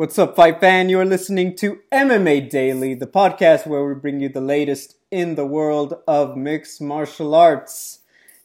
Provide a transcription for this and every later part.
What's up, fight fan? You're listening to MMA Daily, the podcast where we bring you the latest in the world of mixed martial arts.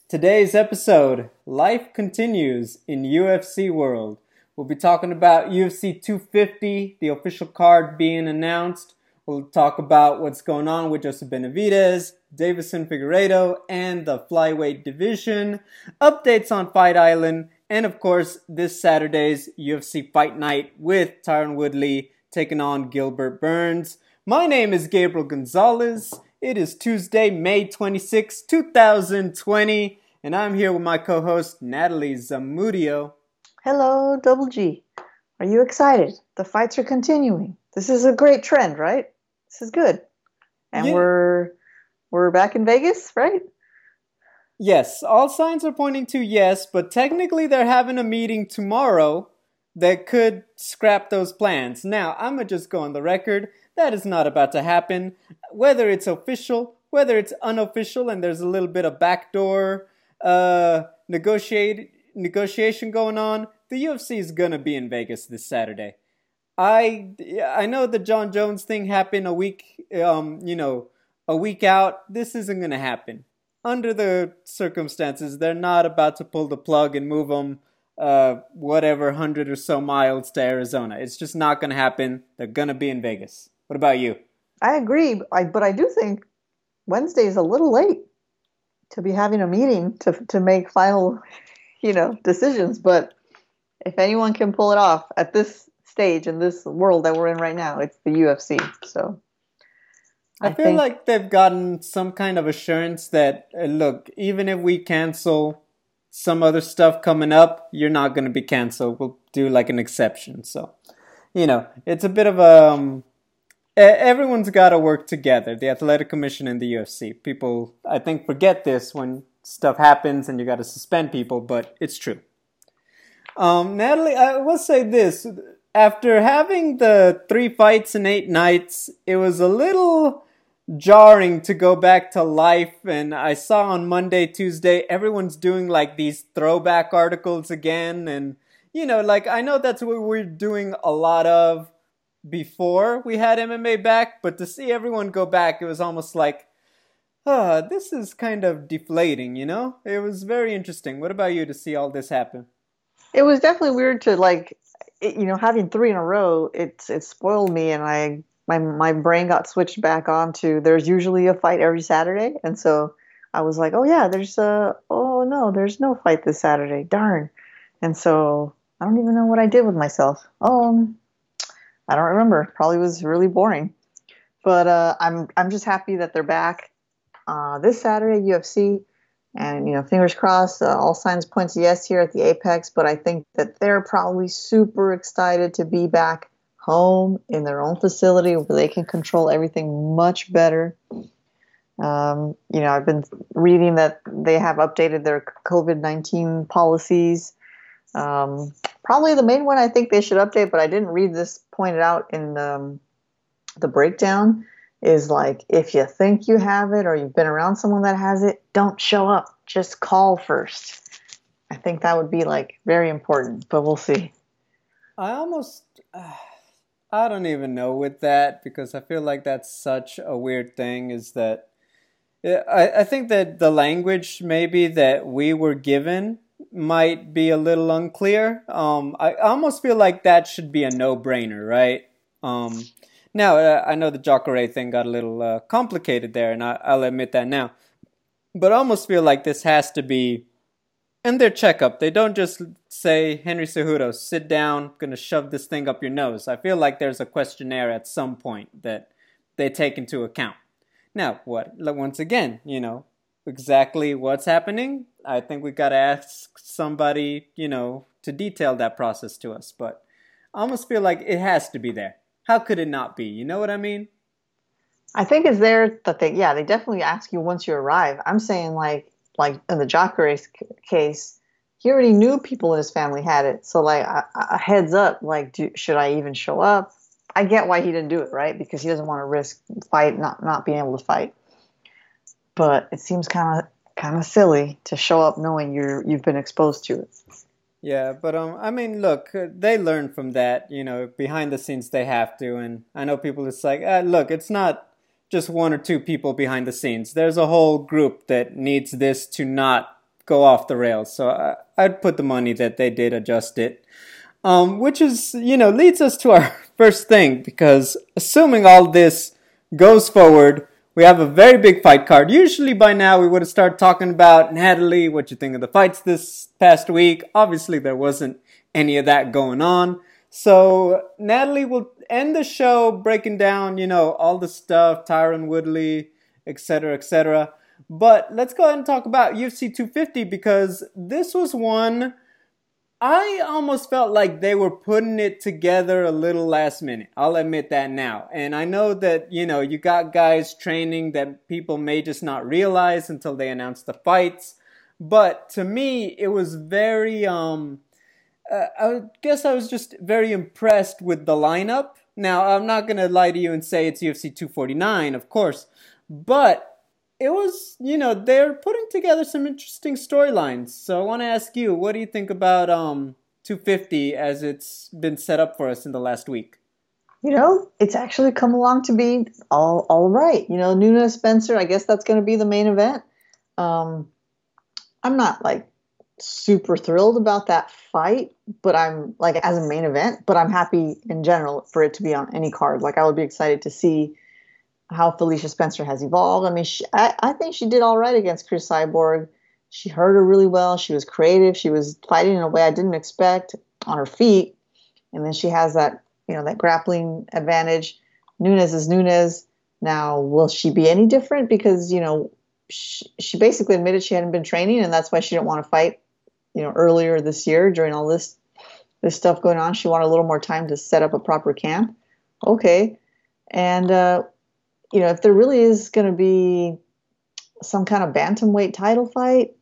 Today's episode, Life Continues in UFC World. We'll be talking about UFC 250, the official card being announced. We'll talk about what's going on with Joseph Benavidez, Deiveson Figueiredo, and the flyweight division, updates on Fight Island, and of course, this Saturday's UFC Fight Night with Tyron Woodley taking on Gilbert Burns. My name is Gabriel Gonzalez. It is Tuesday, May 26, 2020, and I'm here with my co host, Natalie Zamudio. Hello, Double G. Are you excited? The fights are continuing. This is a great trend, right? This is good. And yeah. we're we're back in Vegas, right? Yes, all signs are pointing to yes, but technically they're having a meeting tomorrow that could scrap those plans. Now, I'm gonna just go on the record. That is not about to happen. Whether it's official, whether it's unofficial, and there's a little bit of backdoor uh, negotiate negotiation going on, the UFC is gonna be in Vegas this Saturday. I I know the Jon Jones thing happened a week, um, you know, a week out. This isn't gonna happen under the circumstances, they're not about to pull the plug and move them uh, whatever hundred or so miles to Arizona. It's just not going to happen. They're going to be in Vegas. What about you? I agree, but I do think Wednesday is a little late to be having a meeting to to make final, you know, decisions. But if anyone can pull it off at this stage in this world that we're in right now, it's the UFC. So I, I feel think... like they've gotten some kind of assurance that uh, look, even if we cancel some other stuff coming up, you're not going to be canceled. We'll do like an exception. So, you know, it's a bit of a um, everyone's got to work together. The athletic commission and the UFC. People, I think, forget this when stuff happens and you got to suspend people, but it's true. Um, Natalie, I will say this: after having the three fights in eight nights, it was a little jarring to go back to life. And I saw on Monday, Tuesday, everyone's doing like these throwback articles again. And, you know, like I know that's what we're doing a lot of before we had MMA back, but to see everyone go back, it was almost like, oh, this is kind of deflating, you know? It was very interesting. What about you to see all this happen? It was definitely weird to like, you know, having three in a row. It's it spoiled me, and I my my brain got switched back on to there's usually a fight every Saturday, and so I was like, oh yeah, there's a oh no, there's no fight this Saturday, darn, and so I don't even know what I did with myself. Um, I don't remember. Probably was really boring, but uh, I'm I'm just happy that they're back uh, this Saturday UFC. And you know, fingers crossed. Uh, all signs point to yes here at the Apex, but I think that they're probably super excited to be back home in their own facility where they can control everything much better. Um, you know, I've been reading that they have updated their COVID 19 policies. Um, probably the main one I think they should update, but I didn't read this pointed out in um, the breakdown is like if you think you have it or you've been around someone that has it, don't show up. Just call first. I think that would be like very important, but we'll see. I almost. Uh I don't even know with that because I feel like that's such a weird thing. Is that I, I think that the language maybe that we were given might be a little unclear. Um, I almost feel like that should be a no-brainer, right? Um, now uh, I know the Jacare thing got a little uh, complicated there, and I, I'll admit that now. But I almost feel like this has to be in their checkup, they don't just say, Henry Cejudo, sit down, I'm gonna shove this thing up your nose. I feel like there's a questionnaire at some point that they take into account. Now, what, once again, you know, exactly what's happening, I think we gotta ask somebody, you know, to detail that process to us. But I almost feel like it has to be there. How could it not be? You know what I mean? I think it's there that they, yeah, they definitely ask you once you arrive. I'm saying like like in the Jacare case, he already knew people in his family had it. So like a, a heads up, like do, should I even show up? I get why he didn't do it, right? Because he doesn't want to risk fight not not being able to fight. But it seems kind of kind of silly to show up knowing you're you've been exposed to it. Yeah, but um, I mean, look, they learn from that. You know, behind the scenes they have to, and I know people. It's like, uh, look, it's not just one or two people behind the scenes. There's a whole group that needs this to not go off the rails. So I, I'd put the money that they did adjust it. Um, which is, you know, leads us to our first thing because assuming all this goes forward, we have a very big fight card. Usually by now we would have started talking about Natalie, what you think of the fights this past week. Obviously there wasn't any of that going on. So Natalie will end the show breaking down, you know, all the stuff, Tyron Woodley, etc., etc. But let's go ahead and talk about UFC 250 because this was one I almost felt like they were putting it together a little last minute. I'll admit that now. And I know that, you know, you got guys training that people may just not realize until they announce the fights. But to me, it was very, um, uh, I guess I was just very impressed with the lineup. Now, I'm not going to lie to you and say it's UFC 249, of course. But it was, you know, they're putting together some interesting storylines. So I want to ask you, what do you think about um 250 as it's been set up for us in the last week? You know, it's actually come along to be all all right. You know, Nunes Spencer, I guess that's going to be the main event. Um, I'm not like super thrilled about that fight, but I'm like as a main event, but I'm happy in general for it to be on any card. Like I would be excited to see how Felicia Spencer has evolved. I mean, she, I, I think she did all right against Cris Cyborg. She hurt her really well. She was creative. She was fighting in a way I didn't expect on her feet. And then she has that, you know, that grappling advantage. Nunes is Nunes. Now, will she be any different? Because, you know, she, she basically admitted she hadn't been training and that's why she didn't want to fight, you know, earlier this year during all this this stuff going on. She wanted a little more time to set up a proper camp. Okay. And uh, you know, if there really is going to be some kind of bantamweight title fight,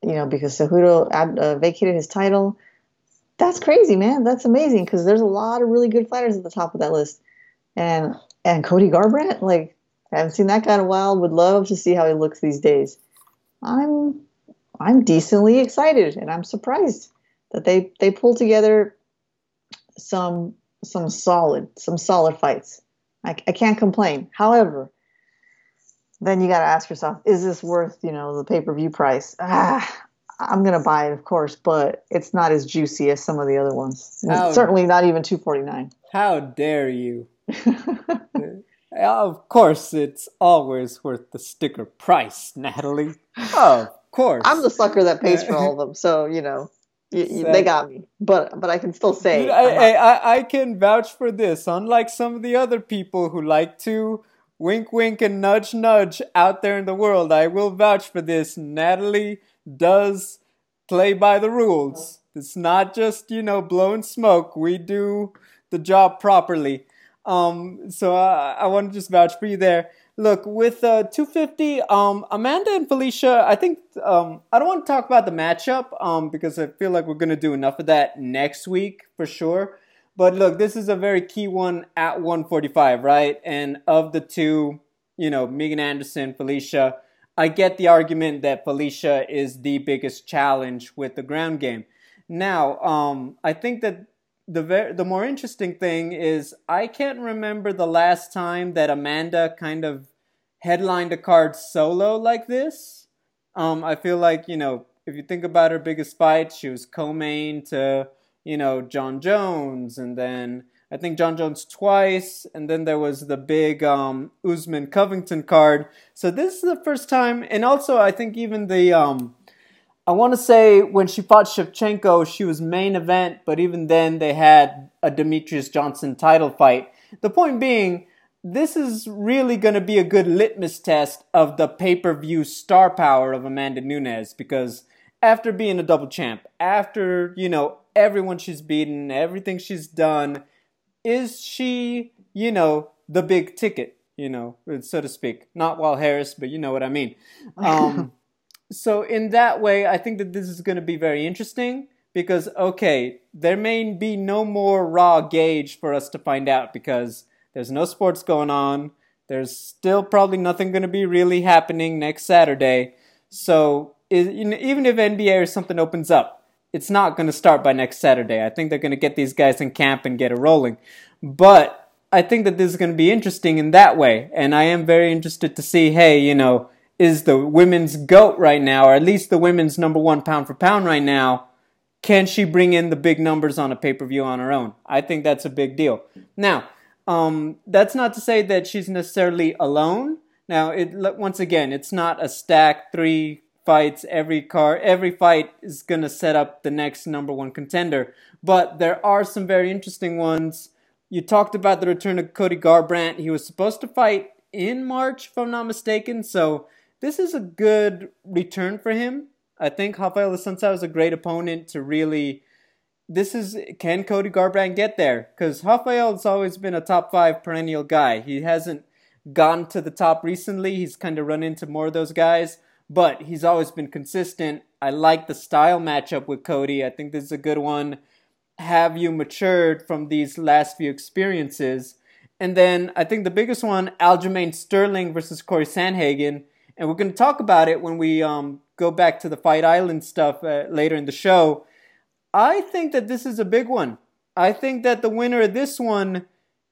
you know, because Cejudo uh, vacated his title, that's crazy, man. That's amazing because there's a lot of really good fighters at the top of that list, and and Cody Garbrandt, like I haven't seen that guy in a while. Would love to see how he looks these days. I'm I'm decently excited, and I'm surprised that they they pull together some some solid some solid fights. I, I can't complain. However, then you got to ask yourself, is this worth, you know, the pay-per-view price? Ah, I'm going to buy it, of course, but it's not as juicy as some of the other ones. Certainly not even 249. How dare you? of course, it's always worth the sticker price, Natalie. Of course. I'm the sucker that pays for all of them, so, you know. they got me, but but I can still say I, I, I can vouch for this. Unlike some of the other people who like to wink, wink, and nudge, nudge out there in the world, I will vouch for this. Natalie does play by the rules. It's not just you know blowing smoke. We do the job properly. Um, so I, I want to just vouch for you there. Look, with uh, 250, um, Amanda and Felicia, I think um, I don't want to talk about the matchup um, because I feel like we're going to do enough of that next week for sure. But look, this is a very key one at 145, right? And of the two, you know, Megan Anderson, Felicia, I get the argument that Felicia is the biggest challenge with the ground game. Now, um, I think that the ver- the more interesting thing is I can't remember the last time that Amanda kind of headlined a card solo like this. Um, I feel like you know if you think about her biggest fight, she was co-main to you know Jon Jones, and then I think Jon Jones twice, and then there was the big um, Usman Covington card. So this is the first time, and also I think even the um, I want to say when she fought Shevchenko, she was main event, but even then they had a Demetrious Johnson title fight. The point being, this is really going to be a good litmus test of the pay per view star power of Amanda Nunes because after being a double champ, after, you know, everyone she's beaten, everything she's done, is she, you know, the big ticket, you know, so to speak? Not Walt Harris, but you know what I mean. Um, so in that way, I think that this is going to be very interesting because okay, there may be no more raw gauge for us to find out because there's no sports going on. There's still probably nothing going to be really happening next Saturday. So even if NBA or something opens up, it's not going to start by next Saturday. I think they're going to get these guys in camp and get it rolling. But I think that this is going to be interesting in that way. And I am very interested to see, hey, you know, is the women's GOAT right now, or at least the women's number one pound for pound right now, can she bring in the big numbers on a pay per view on her own? I think that's a big deal. Now, um, that's not to say that she's necessarily alone. Now, it once again, it's not a stack three fights every car every fight is going to set up the next number one contender. But there are some very interesting ones. You talked about the return of cody garbrandt. He was supposed to fight in march if i'm not mistaken. So this is a good return for him. I think rafael assunção is a great opponent to really this is can cody garbrandt get there because rafael has always been a top five perennial guy he hasn't gone to the top recently he's kind of run into more of those guys but he's always been consistent. I like the style matchup with Cody. I think this is a good one. Have you matured from these last few experiences? And then I think the biggest one, Aljamain Sterling versus Corey Sandhagen. And we're going to talk about it when we um, go back to the Fight Island stuff uh, later in the show. I think that this is a big one. I think that the winner of this one,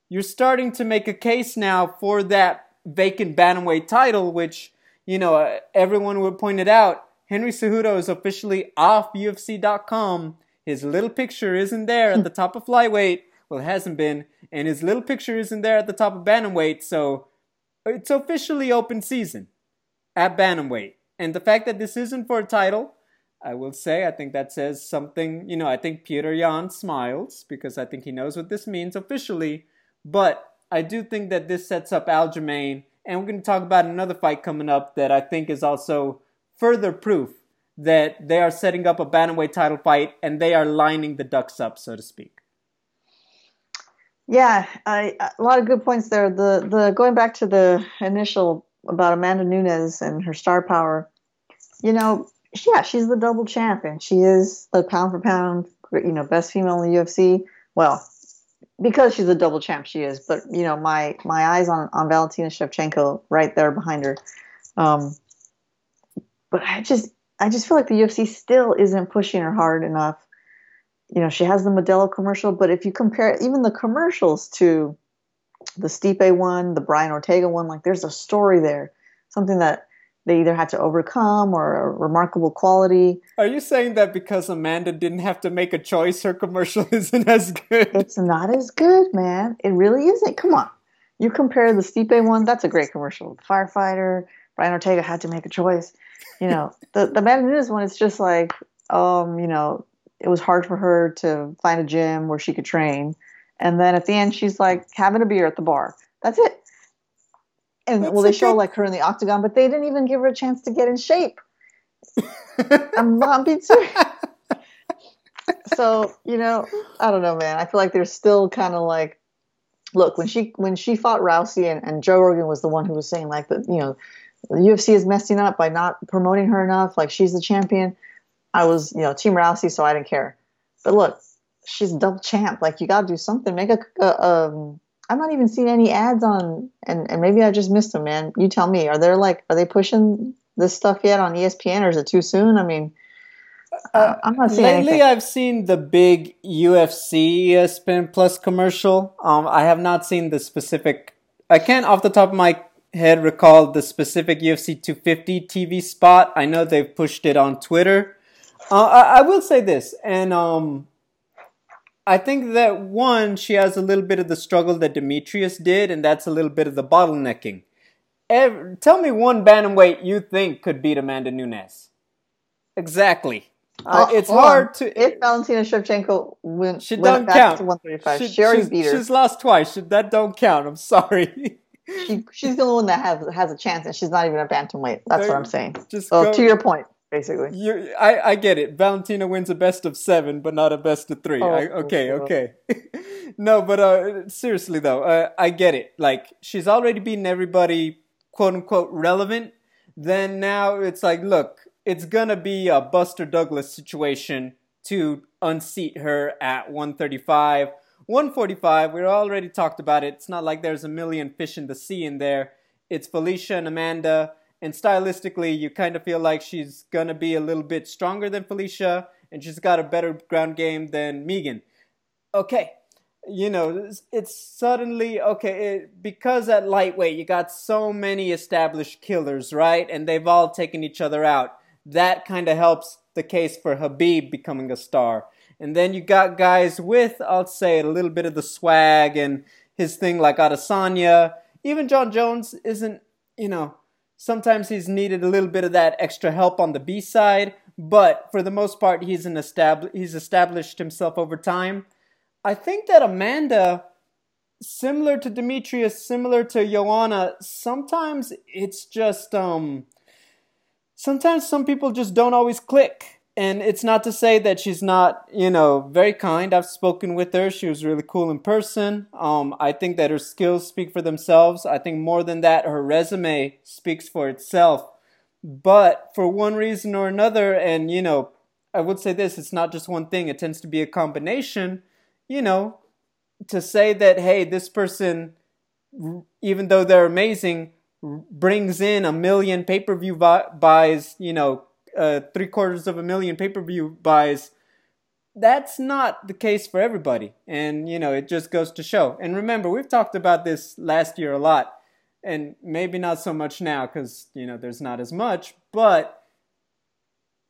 you're starting to make a case now for that vacant bantamweight title, which you know, uh, everyone would point it out. Henry Cejudo is officially off UFC.com. His little picture isn't there at the top of flyweight. Well, it hasn't been, and his little picture isn't there at the top of bantamweight. So it's officially open season at bantamweight. And the fact that this isn't for a title, I will say, I think that says something. You know, I think Petr Yan smiles because I think he knows what this means officially. But I do think that this sets up Aljamain and we're going to talk about another fight coming up that I think is also further proof that they are setting up a bantamweight title fight and they are lining the ducks up, so to speak. Yeah, I, a lot of good points there. The the going back to the initial about Amanda Nunes and her star power. You know, yeah, she's the double champion. She is the pound for pound, you know, best female in the UFC. Well, because she's a double champ, she is. But you know, my my eyes on on Valentina Shevchenko right there behind her. Um, but I just I just feel like the UFC still isn't pushing her hard enough. You know, she has the Modelo commercial, but if you compare even the commercials to the Stipe one, the Brian Ortega one, like there's a story there, something that they either had to overcome or a remarkable quality. Are you saying that because Amanda didn't have to make a choice, her commercial isn't as good? It's not as good, man. It really isn't. Come on. You compare the Stipe one, that's a great commercial. The firefighter, Brian Ortega had to make a choice. You know, the, the Amanda Nunes one, it's just like, um, you know, it was hard for her to find a gym where she could train. And then at the end, she's like having a beer at the bar. That's it and That's well, they show like her in the octagon, but they didn't even give her a chance to get in shape. I'm being serious. so you know, I don't know, man. I feel like they're still kind of like, look, when she when she fought Rousey and, and Joe Rogan was the one who was saying like that, you know, the UFC is messing up by not promoting her enough. Like she's the champion. I was, you know, Team Rousey, so I didn't care. But look, she's double champ. Like you got to do something. Make a, a um, I'm not even seeing any ads on, and, and maybe I just missed them, man. You tell me. Are there like, are they pushing this stuff yet on ESPN, or is it too soon? I mean, uh, I'm not seeing lately. Anything. I've seen the big UFC ESPN Plus commercial. Um, I have not seen the specific. I can't, off the top of my head, recall the specific UFC 250 TV spot. I know they've pushed it on Twitter. Uh, I, I, will say this, and um, I think that one, she has a little bit of the struggle that Demetrious did, and that's a little bit of the bottlenecking. Every, tell me one bantamweight you think could beat Amanda Nunes. Exactly. Uh, it's hard on. to. If Valentina Shevchenko went, she back count. to 135, she, she already beat her. She's lost twice. She, that don't count. I'm sorry. she, she's the only one that has has a chance, and she's not even a bantamweight. That's what I'm saying. Just so go, to your point basically. You, I, I get it. Valentina wins a best of seven, but not a best of three. Oh, I, okay, okay. no, but uh, seriously though, uh, I get it. Like she's already beaten everybody, quote unquote, relevant. Then now it's like, look, it's gonna be a Buster Douglas situation to unseat her at 135. 145, we already talked about it. It's not like there's a million fish in the sea in there. It's Felicia and Amanda and stylistically, you kind of feel like she's gonna be a little bit stronger than Felicia, and she's got a better ground game than Megan. Okay, you know, it's suddenly okay it, because at lightweight you got so many established killers, right? And they've all taken each other out. That kind of helps the case for Khabib becoming a star. And then you got guys with, I'll say, a little bit of the swag and his thing like Adesanya. Even Jon Jones isn't, you know, sometimes he's needed a little bit of that extra help on the B side, but for the most part, he's an established he's established himself over time. I think that Amanda, similar to Demetrious, similar to Joanna, sometimes it's just um sometimes some people just don't always click. And it's not to say that she's not, you know, very kind. I've spoken with her. She was really cool in person. Um, I think that her skills speak for themselves. I think more than that, her resume speaks for itself. But for one reason or another, and you know, I would say this: it's not just one thing. It tends to be a combination you know, to say that, hey, this person, even though they're amazing, brings in a million pay per view buys, you know, uh, three quarters of a million pay per view buys. That's not the case for everybody. And, you know, it just goes to show. And remember, we've talked about this last year a lot, and maybe not so much now because, you know, there's not as much. But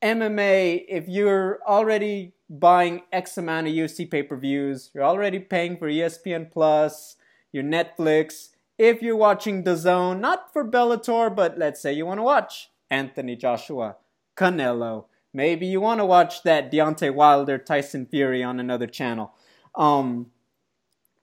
MMA, if you're already buying X amount of UFC pay per views. You're already paying for ESPN Plus, your Netflix. If you're watching DAZN, not for Bellator, but let's say you want to watch Anthony Joshua, Canelo. Maybe you want to watch that Deontay Wilder Tyson Fury on another channel. Um,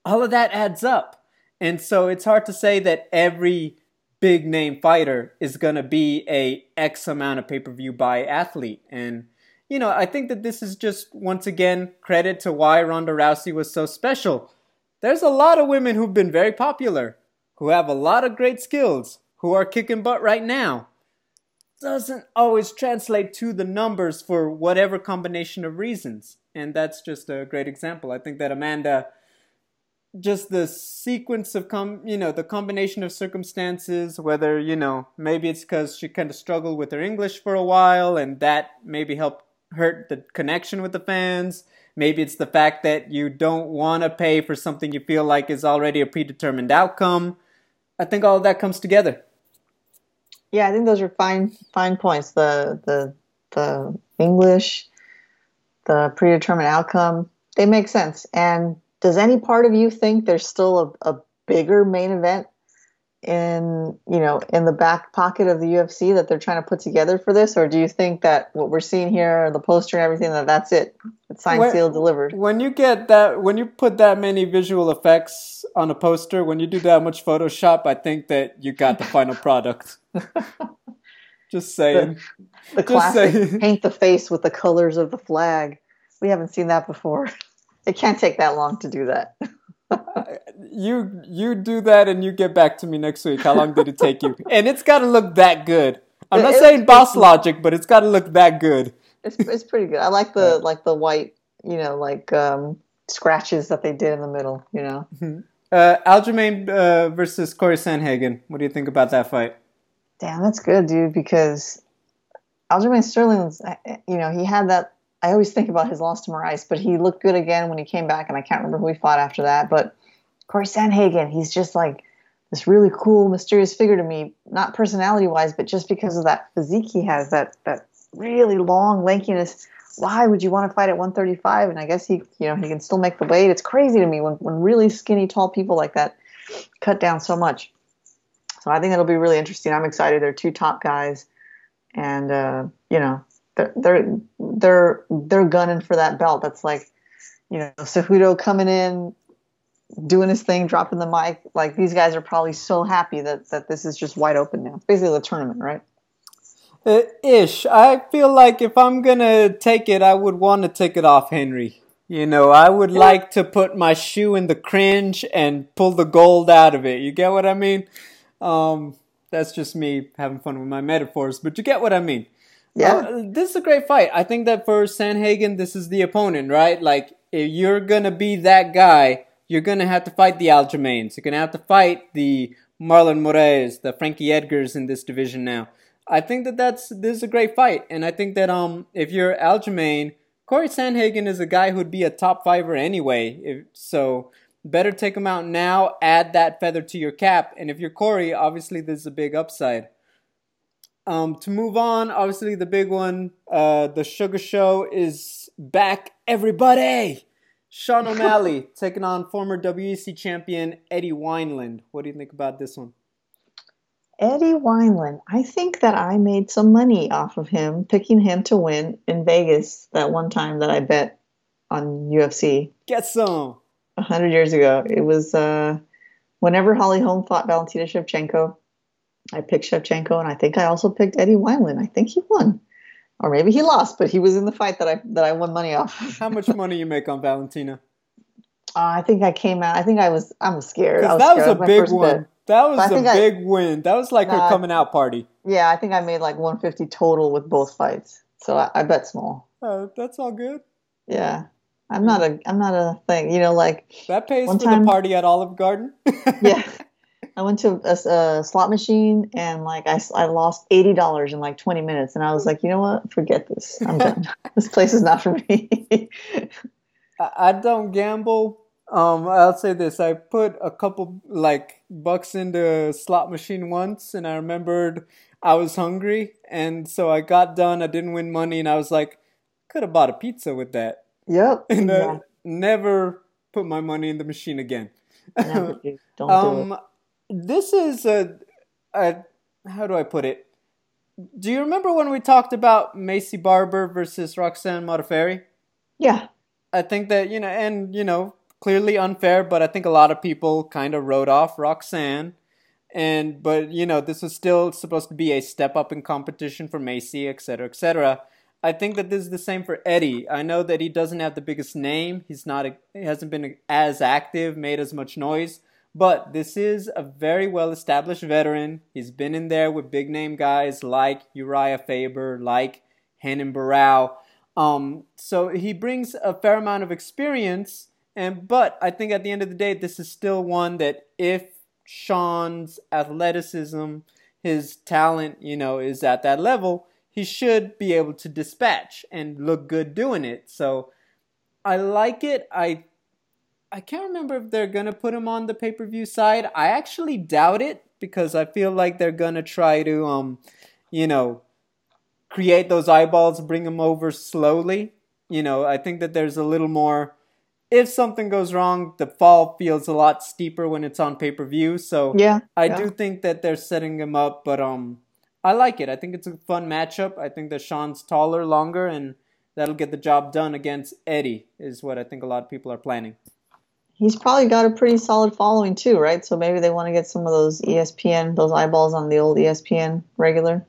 all of that adds up. And so it's hard to say that every big name fighter is going to be a X amount of pay per view buy athlete. And you know, I think that this is just once again credit to why Ronda Rousey was so special. There's a lot of women who've been very popular, who have a lot of great skills, who are kicking butt right now. Doesn't always translate to the numbers for whatever combination of reasons. And that's just a great example. I think that Amanda just the sequence of com you know the combination of circumstances whether you know maybe it's because she kind of struggled with her english for a while and that maybe helped hurt the connection with the fans. Maybe it's the fact that you don't want to pay for something you feel like is already a predetermined outcome. I think all of that comes together. Yeah, I think those are fine fine points. The the the English, the predetermined outcome, they make sense. And does any part of you think there's still a, a bigger main event in you know in the back pocket of the UFC that they're trying to put together for this, or do you think that what we're seeing here, the poster and everything, that that's it, it's signed, when, sealed, delivered? When you get that, when you put that many visual effects on a poster, when you do that much Photoshop, I think that you got the final product. Just saying. The, the classic saying. paint the face with the colors of the flag. We haven't seen that before. It can't take that long to do that you you do that and you get back to me next week. How long did it take you? And it's got to look that good. I'm not it, saying boss logic, but it's got to look that good. It's it's pretty good. I like the like the white, you know, like um, scratches that they did in the middle. You know. Mm-hmm. Uh, Aljamain uh, versus Corey Sandhagen. What do you think about that fight? Damn, that's good, dude. Because Aljamain Sterling's, you know, he had that I always think about his loss to Moraes, but he looked good again when he came back, and I can't remember who he fought after that. But Corey Sandhagen, he's just like this really cool, mysterious figure to me, not personality wise, but just because of that physique he has, that that really long lankiness. Why would you want to fight at 135? And I guess he, you know, he can still make the weight. It's crazy to me when, when really skinny, tall people like that cut down so much. So I think it'll be really interesting. I'm excited. They're two top guys, and uh, you know, they're they're they're they're gunning for that belt. That's like, you know, Cejudo coming in, doing his thing, dropping the mic. Like these guys are probably so happy that that this is just wide open now. Basically, the tournament, right? Uh, ish. I feel like if I'm gonna take it, I would want to take it off Henry. You know, I would yeah. like to put my shoe in the cringe and pull the gold out of it. You get what I mean? Um, that's just me having fun with my metaphors, but you get what I mean. Yeah. Uh, this is a great fight. I think that for Sandhagen, this is the opponent, right? Like, if you're going to be that guy, you're going to have to fight the Aljamains. You're going to have to fight the Marlon Moraes, the Frankie Edgars in this division now. I think that that's this is a great fight, and I think that um if you're Aljamain, Corey Sandhagen is a guy who'd be a top fiver anyway. If, so better take him out now, add that feather to your cap. And if you're Corey, obviously this is a big upside. Um, to move on, obviously the big one, uh, the Sugar Show is back. Everybody, Sean O'Malley taking on former WEC champion Eddie Wineland. What do you think about this one? Eddie Wineland. I think that I made some money off of him, picking him to win in Vegas that one time that I bet on UFC. Get some. A hundred years ago, it was uh, whenever Holly Holm fought Valentina Shevchenko. I picked Shevchenko, and I think I also picked Eddie Wineland. I think he won, or maybe he lost, but he was in the fight that I that I won money off. How much money you make on Valentina? Uh, I think I came out. I think I was. I'm scared. Was that scared. was a big one. That was a big win. That was like her coming out party. Yeah, I think I made like 150 total with both fights. So I, I bet small. Oh, that's all good. Yeah. I'm not a I'm not a thing, you know. Like that pays for time, the party at Olive Garden. yeah, I went to a, a, slot machine and like I, I lost eighty dollars in like twenty minutes, and I was like, you know what, forget this. I'm done. this place is not for me. I don't gamble. Um, I'll say this: I put a couple like bucks into a slot machine once, and I remembered I was hungry, and so I got done. I didn't win money, and I was like, could have bought a pizza with that. Yep. and yeah. never put my money in the machine again. Never do. Don't um, do it this is a, a how do I put it? Do you remember when we talked about Maycee Barber versus Roxanne Modafferi? Yeah. I think that, you know, and, you know, clearly unfair, but I think a lot of people kind of wrote off Roxanne. And, but, you know, this was still supposed to be a step up in competition for Macy, et cetera, et cetera. I think that this is the same for Eddie. I know that he doesn't have the biggest name. He's not, a, he hasn't been as active, made as much noise. But this is a very well established veteran. He's been in there with big name guys like Urijah Faber, like Renan Barão. Um, so he brings a fair amount of experience. And but I think at the end of the day, this is still one that if Sean's athleticism, his talent, you know, is at that level, he should be able to dispatch and look good doing it. So I like it. I I can't remember if they're gonna put him on the pay per view side. I actually doubt it because I feel like they're gonna try to, um, you know, create those eyeballs, bring them over slowly. You know, I think that there's a little more. If something goes wrong, the fall feels a lot steeper when it's on pay per view. So yeah, I yeah. do think that they're setting him up, but um, I like it. I think it's a fun matchup. I think that Sean's taller, longer, and that'll get the job done against Eddie. Is what I think a lot of people are planning he's probably got a pretty solid following too, right? So maybe they want to get some of those ESPN, those eyeballs on the old ESPN regular.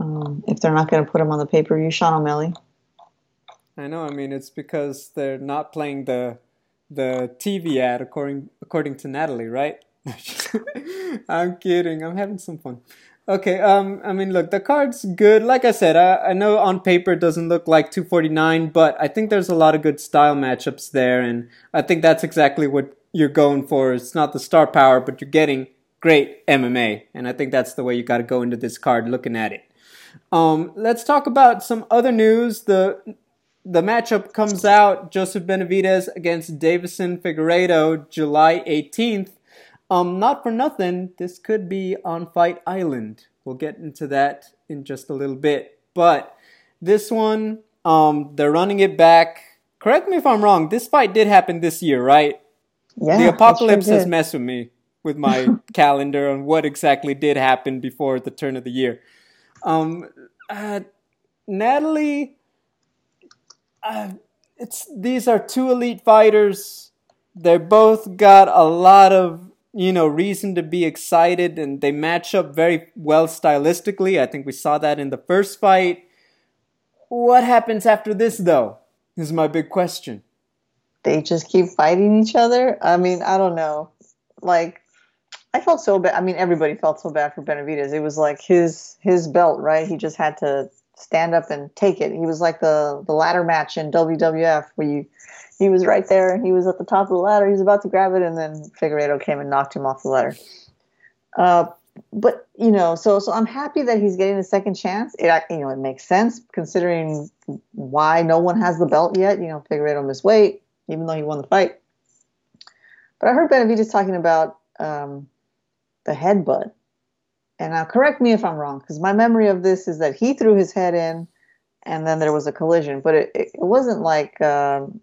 Um, if they're not going to put him on the pay per view, Sean O'Malley. I know. I mean, it's because they're not playing the the TV ad according according to Natalie, right? I'm kidding. I'm having some fun. Okay, um, I mean, look, the card's good. Like I said, I, I know on paper it doesn't look like 249, but I think there's a lot of good style matchups there, and I think that's exactly what you're going for. It's not the star power, but you're getting great MMA, and I think that's the way you got to go into this card looking at it. Um, let's talk about some other news. The the matchup comes out Joseph Benavidez against Deiveson Figueiredo July 18th. Um, not for nothing, this could be on Fight Island. We'll get into that in just a little bit. But this one, um, they're running it back. Correct me if I'm wrong. This fight did happen this year, right? Yeah. The apocalypse sure has messed with me with my calendar on what exactly did happen before the turn of the year. Um, uh, Natalie, uh, it's these are two elite fighters. They both got a lot of you know, reason to be excited, and they match up very well stylistically. I think we saw that in the first fight. What happens after this, though? Is my big question. They just keep fighting each other. I mean, I don't know. Like, I felt so bad. I mean, everybody felt so bad for Benavidez. It was like his his belt, right? He just had to stand up and take it. He was like the the ladder match in WWF where you he was right there. He was at the top of the ladder. He was about to grab it, and then Figueiredo came and knocked him off the ladder. Uh, but you know, so so I'm happy that he's getting a second chance. It you know it makes sense considering why no one has the belt yet. You know, Figueiredo missed weight even though he won the fight. But I heard Benavidez talking about um, the headbutt, and now correct me if I'm wrong because my memory of this is that he threw his head in, and then there was a collision. But it it, it wasn't like. Um,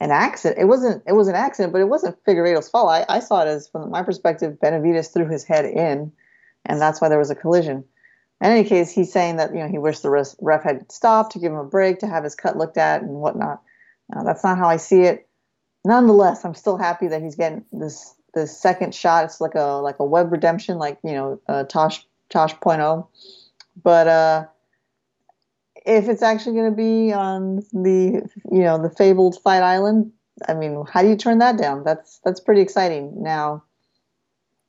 an accident. It wasn't. It was an accident, but it wasn't Figueiredo's fault. I, I saw it as, from my perspective, Benavidez threw his head in, and that's why there was a collision. In any case, he's saying that you know he wished the ref had stopped to give him a break to have his cut looked at and whatnot. Uh, that's not how I see it. Nonetheless, I'm still happy that he's getting this this second shot. It's like a like a web redemption, like you know uh, Tosh Tosh point oh. But uh, if it's actually going to be on the you know the fabled Fight Island, I mean, how do you turn that down? That's that's pretty exciting. Now,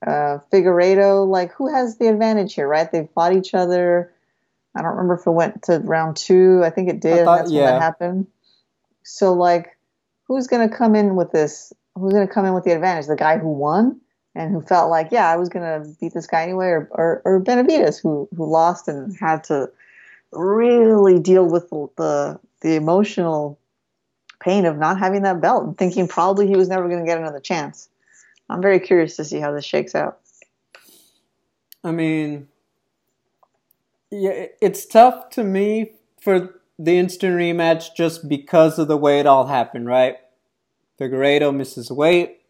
uh, Figueiredo, like who has the advantage here, right? They've fought each other. I don't remember if it went to round two. I think it did. Thought, that's yeah. when that happened. So like, who's going to come in with this? Who's going to come in with the advantage? The guy who won and who felt like, yeah, I was going to beat this guy anyway, or, or, or Benavidez who who lost and had to really deal with the the emotional pain of not having that belt and thinking probably he was never going to get another chance. I'm very curious to see how this shakes out. I mean, yeah, it's tough to me for the instant rematch just because of the way it all happened, right? Figueiredo misses weight,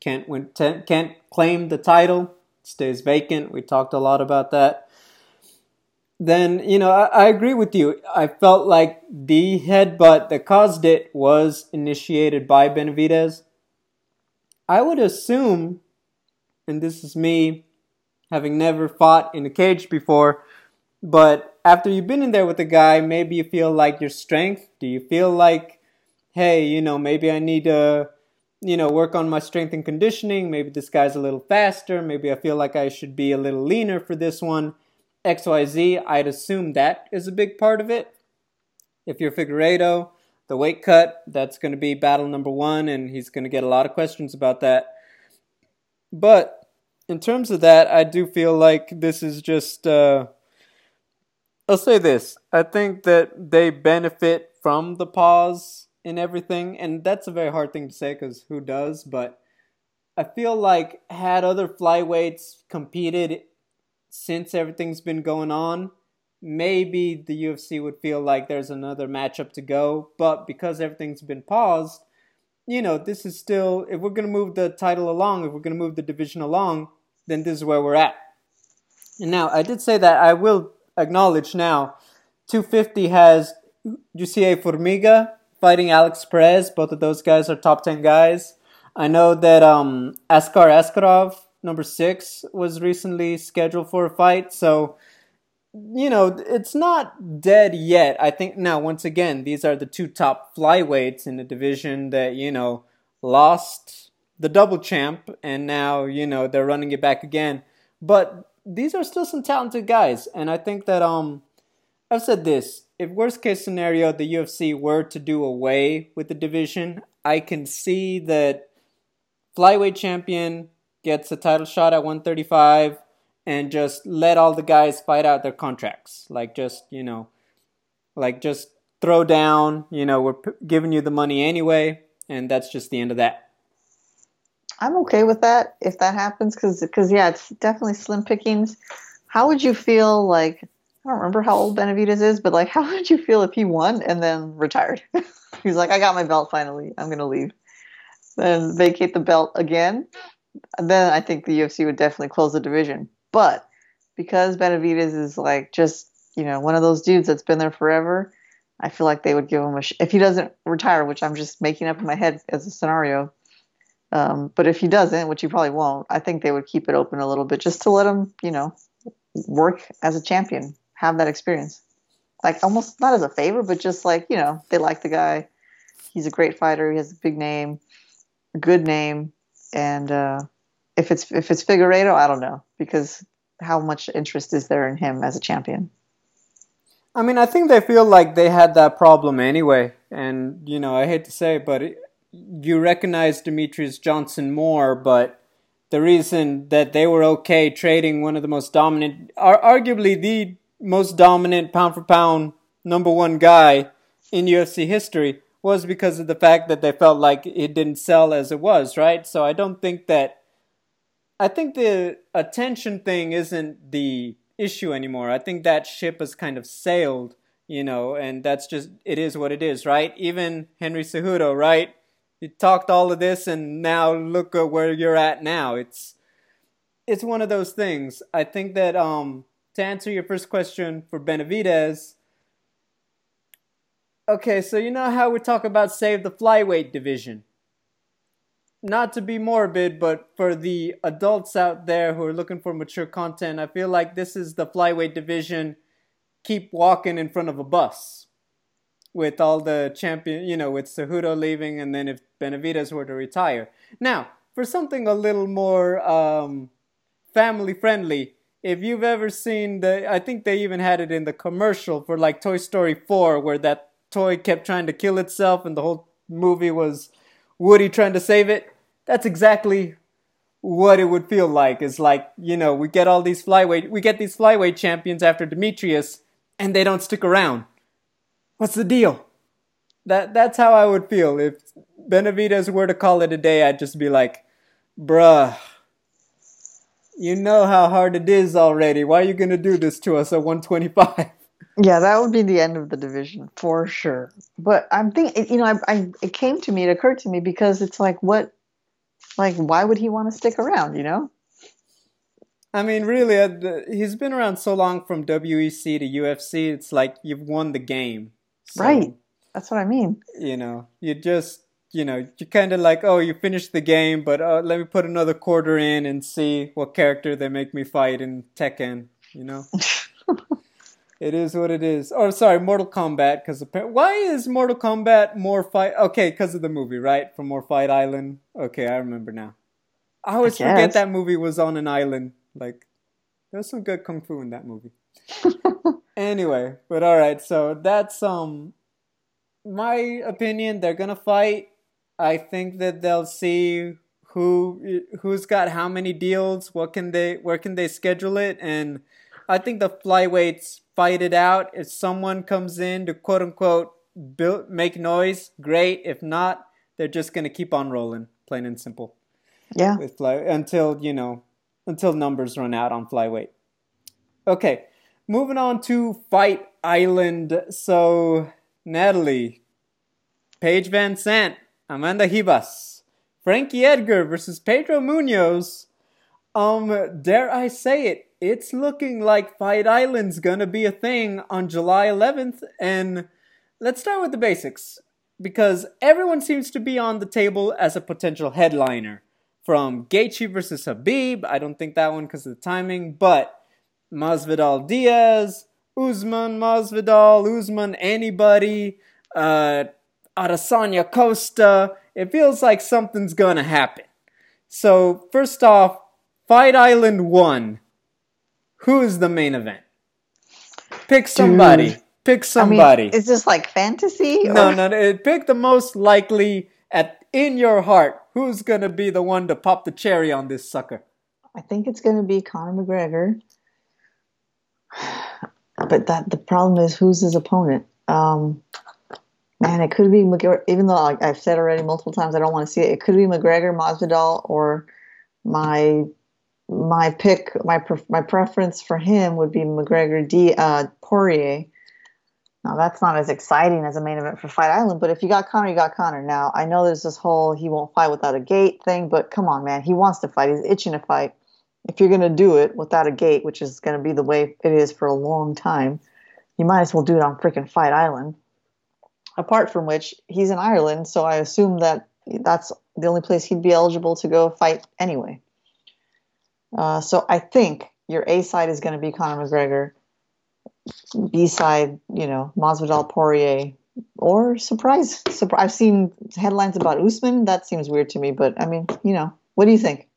can't win, can't claim the title, stays vacant. We talked a lot about that then you know I, I, agree with you. I felt like the headbutt that caused it was initiated by Benavidez. I would assume, and this is me having never fought in a cage before, but after you've been in there with a the guy, maybe you feel like your strength. Do you feel like, hey, you know, maybe I need to, you know, work on my strength and conditioning. Maybe this guy's a little faster. Maybe I feel like I should be a little leaner for this one XYZ, I'd assume that is a big part of it. If you're Figueiredo, the weight cut, that's going to be battle number one, and he's going to get a lot of questions about that. But in terms of that, I do feel like this is just. Uh, I'll say this. I think that they benefit from the pause in everything, and that's a very hard thing to say because who does? But I feel like had other flyweights competed since everything's been going on, maybe the UFC would feel like there's another matchup to go. But because everything's been paused, you know, this is still, if we're going to move the title along, if we're going to move the division along, then this is where we're at. And now, I did say that I will acknowledge now 250 has Jussier Formiga fighting Alex Perez. Both of those guys are top 10 guys. I know that um, Askar Askarov number six was recently scheduled for a fight. So, you know, it's not dead yet. I think now, once again, these are the two top flyweights in the division that, you know, lost the double champ and now, you know, they're running it back again. But these are still some talented guys. And I think that, um, I've said this if worst case scenario the UFC were to do away with the division, I can see that flyweight champion gets a title shot at 135 and just let all the guys fight out their contracts. Like just, you know, like just throw down, you know, we're p- giving you the money anyway, and that's just the end of that. I'm okay with that if that happens cuz cuz yeah, it's definitely slim pickings. How would you feel like I don't remember how old Benavidez is, but like how would you feel if he won and then retired? He's like I got my belt finally. I'm going to leave. Then vacate the belt again then I think the UFC would definitely close the division. But because Benavidez is like just you know one of those dudes that's been there forever, I feel like they would give him a sh- if he doesn't retire, which I'm just making up in my head as a scenario. Um, but if he doesn't, which he probably won't, I think they would keep it open a little bit just to let him, you know, work as a champion, have that experience. Like almost not as a favor, but just like you know, they like the guy. He's a great fighter. He has a big name, a good name and uh, if it's if it's Figueiredo, I don't know because how much interest is there in him as a champion? I mean, I think they feel like they had that problem anyway, and you know, I hate to say, it, but it, you recognize Demetrious Johnson more, but the reason that they were okay trading one of the most dominant, arguably the most dominant pound for pound number one guy in UFC history was because of the fact that they felt like it didn't sell as it was, right? So I don't think that. I think the attention thing isn't the issue anymore. I think that ship has kind of sailed, you know, and that's just, it is what it is, right? Even Henry Cejudo, right? You talked all of this and now look at where you're at now. It's, it's one of those things. I think that, um, to answer your first question for Benavidez, okay, so you know how we talk about save the flyweight division? not to be morbid, but for the adults out there who are looking for mature content, I feel like this is the flyweight division. Keep walking in front of a bus with all the champion, you know, with Cejudo leaving, and then if Benavidez were to retire. Now, for something a little more um, family friendly, if you've ever seen the, I think they even had it in the commercial for like Toy Story 4, where that toy kept trying to kill itself, and the whole movie was Woody trying to save it that's exactly what it would feel like. Is like, you know, we get all these flyweight, we get these flyweight champions after Demetrious, and they don't stick around. What's the deal? That that's how I would feel if Benavidez were to call it a day. I'd just be like, bruh. You know how hard it is already. Why are you gonna do this to us at 125? Yeah, that would be the end of the division for sure. But I'm thinking, you know, I, I, it came to me, it occurred to me because it's like, what like, why would he want to stick around? You know. I mean, really, uh, he's been around so long from WEC to UFC. It's like you've won the game, so, right? That's what I mean. You know, you just you know you're kind of like oh you finished the game, but uh, let me put another quarter in and see what character they make me fight in Tekken. You know. It is what it is. Or oh, sorry, Mortal Kombat. Because why is Mortal Kombat more fight? Okay, because of the movie, right? From More Fight Island. Okay, I remember now. I always I forget that movie was on an island. Like, there's some good kung fu in that movie. anyway, but all right. So that's um, my opinion. They're gonna fight. I think that they'll see who who's got how many deals. What can they? Where can they schedule it? And I think the flyweights fight it out. If someone comes in to quote unquote build, make noise, great. If not, they're just gonna keep on rolling, plain and simple. Yeah. With fly until you know until numbers run out on flyweight. Okay, moving on to Fight Island. So Natalie, Paige VanZant, Amanda Ribas, Frankie Edgar versus Pedro Munhoz. Um, dare I say it? it's looking like Fight Island's gonna be a thing on July 11th. And let's start with the basics because everyone seems to be on the table as a potential headliner. From Gaethje versus Khabib, I don't think that one because of the timing, but Masvidal Diaz, Usman Masvidal, Usman anybody, uh, Adesanya Costa. It feels like something's gonna happen. So first off, Fight Island 1 who is the main event? Pick somebody. Dude. Pick somebody. I mean, is this like fantasy? Or? No, no, Pick the most likely at in your heart. Who's gonna be the one to pop the cherry on this sucker? I think it's gonna be Conor McGregor. But that the problem is who's his opponent. Um, man, it could be McGregor. Even though I've said already multiple times, I don't want to see it. It could be McGregor, Masvidal, or my my pick, my my preference for him would be McGregor D uh, Poirier. Now that's not as exciting as a main event for Fight Island, but if you got Conor, you got Conor. Now I know there's this whole he won't fight without a gate thing, but come on, man, he wants to fight. He's itching to fight. If you're gonna do it without a gate, which is gonna be the way it is for a long time, you might as well do it on freaking Fight Island. Apart from which, he's in Ireland, so I assume that that's the only place he'd be eligible to go fight anyway. Uh, so I think your A side is going to be Conor McGregor. B side, you know, Masvidal Poirier, or surprise. surprise. I've seen headlines about Usman. That seems weird to me, but I mean, you know, what do you think?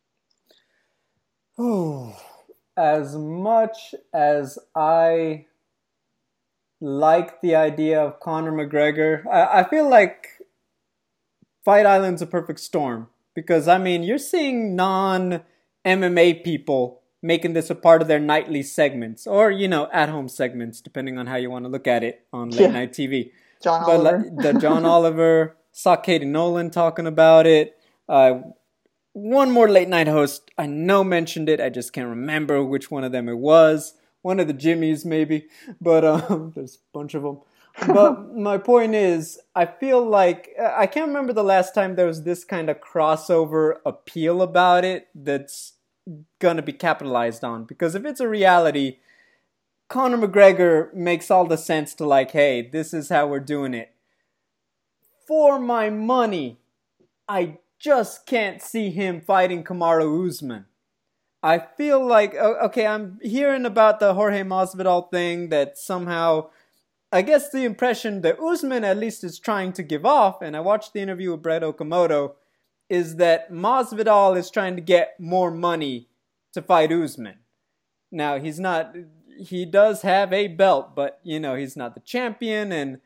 Oh, as much as I like the idea of Conor McGregor, I, I feel like Fight Island's a perfect storm because I mean, you're seeing non MMA people making this a part of their nightly segments or you know at home segments depending on how you want to look at it on late yeah. night TV. John but Oliver. Like, the John Oliver saw Katie Nolan talking about it. Uh, one more late night host I know mentioned it. I just can't remember which one of them it was. One of the Jimmys maybe, but um, there's a bunch of them. but my point is, I feel like I can't remember the last time there was this kind of crossover appeal about it that's gonna be capitalized on. Because if it's a reality, Conor McGregor makes all the sense to like, hey, this is how we're doing it. For my money, I just can't see him fighting Kamaru Usman. I feel like okay, I'm hearing about the Jorge Masvidal thing that somehow I guess the impression that Usman at least is trying to give off, and I watched the interview with Brett Okamoto, is that Masvidal is trying to get more money to fight Usman. Now he's not he does have a belt, but you know, he's not the champion and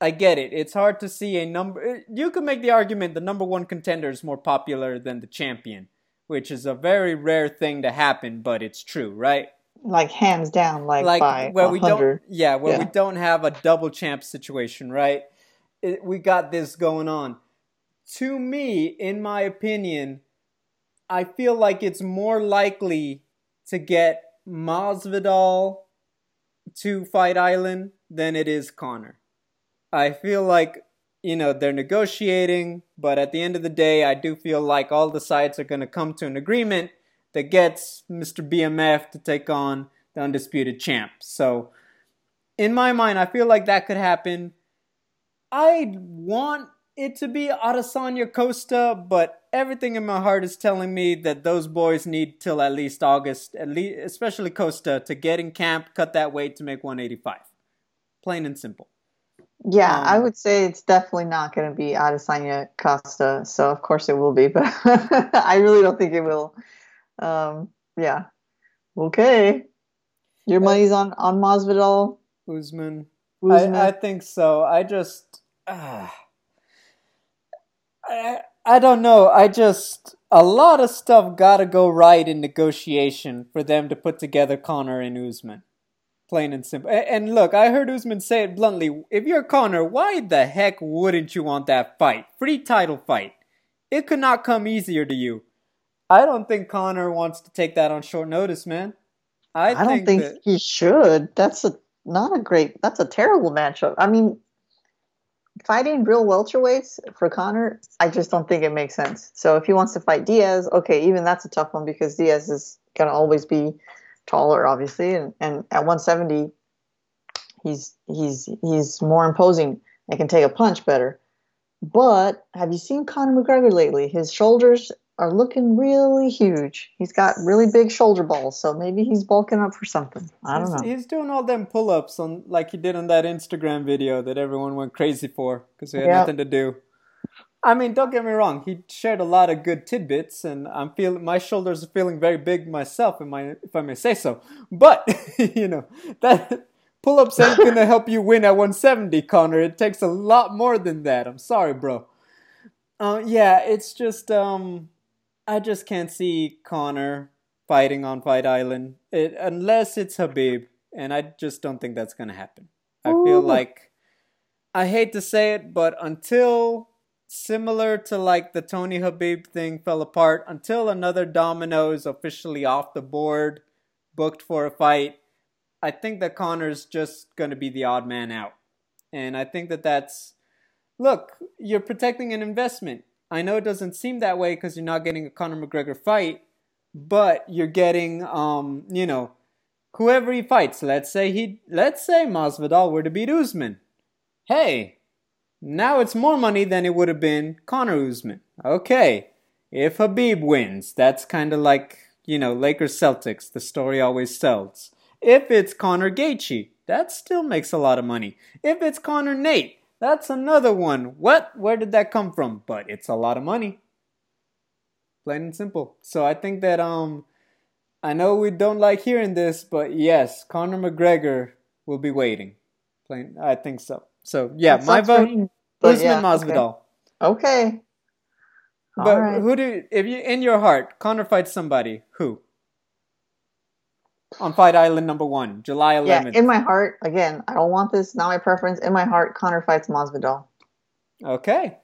I get it. It's hard to see a number you could make the argument the number 1 contender is more popular than the champion, which is a very rare thing to happen, but it's true, right? Like hands down like, like by where 100. we don't yeah, where yeah. we don't have a double champ situation, right? It, we got this going on. To me, in my opinion, I feel like it's more likely to get Masvidal to Fight Island than it is Conor. I feel like, you know, they're negotiating, but at the end of the day, I do feel like all the sides are going to come to an agreement that gets Mr. BMF to take on the undisputed champ. So, in my mind, I feel like that could happen. I want it to be Adesanya Costa, but everything in my heart is telling me that those boys need till at least August, at least especially Costa, to get in camp, cut that weight to make 185. Plain and simple. Yeah, um, I would say it's definitely not going to be Adesanya Costa. So of course it will be, but I really don't think it will. Um, yeah. Okay. Your money's on on Masvidal. Usman. Usman. I, I think so. I just. Uh, I, I don't know. I just a lot of stuff got to go right in negotiation for them to put together Conor and Usman. Plain and simple. And look, I heard Usman say it bluntly. If you're Conor, why the heck wouldn't you want that fight? Free title fight. It could not come easier to you. I don't think Conor wants to take that on short notice, man. I, I think don't think that... he should. That's a not a great. That's a terrible matchup. I mean, fighting real welterweights for Conor, I just don't think it makes sense. So if he wants to fight Diaz, okay, even that's a tough one because Diaz is gonna always be taller, obviously, and, and at 170, he's he's he's more imposing and can take a punch better. But have you seen Conor McGregor lately? His shoulders are looking really huge. He's got really big shoulder balls, so maybe he's bulking up for something. I don't he's, know. He's doing all them pull-ups on like he did on that Instagram video that everyone went crazy for because he had yep. nothing to do. I mean, don't get me wrong. He shared a lot of good tidbits, and I'm feeling my shoulders are feeling very big myself, if, my, if I may say so. But you know that pull-ups ain't gonna help you win at 170, Conor. It takes a lot more than that. I'm sorry, bro. Uh, yeah, it's just um, I just can't see Conor fighting on Fight Island it, unless it's Khabib, and I just don't think that's gonna happen. I feel like I hate to say it, but until similar to like the Tony Khabib thing fell apart, until another domino is officially off the board, booked for a fight, I think that Conor's just gonna be the odd man out, and I think that that's look, you're protecting an investment. I know it doesn't seem that way because you're not getting a Conor McGregor fight, but you're getting, um, you know, whoever he fights. Let's say he, let's say Masvidal were to beat Usman. Hey, now it's more money than it would have been Conor Usman. Okay, if Khabib wins, that's kind of like you know Lakers Celtics. The story always sells. If it's Conor Gaethje, that still makes a lot of money. If it's Conor Nate, that's another one. What? Where did that come from? But it's a lot of money. Plain and simple. So I think that um I know we don't like hearing this, but yes, Conor McGregor will be waiting. Plain I think so. So yeah, my vote Usman yeah, Masvidal. Okay. okay. but right. who do if you in your heart Conor fights somebody who on Fight Island number one, July 11th. Yeah, in my heart, again, I don't want this. Not my preference. In my heart, Conor fights Masvidal. Okay,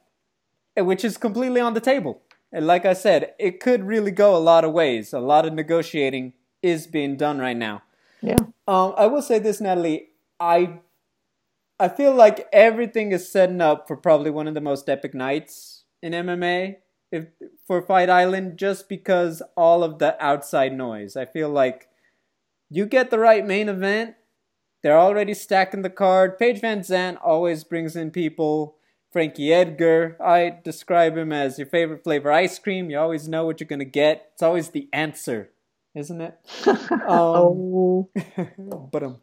which is completely on the table. And like I said, it could really go a lot of ways. A lot of negotiating is being done right now. Yeah. Um, I will say this, Natalie. I I feel like everything is setting up for probably one of the most epic nights in MMA if for Fight Island just because all of the outside noise. I feel like you get the right main event. They're already stacking the card. Paige VanZant always brings in people. Frankie Edgar, I describe him as your favorite flavor ice cream. You always know what you're going to get. It's always the answer, isn't it? um, oh. but, um,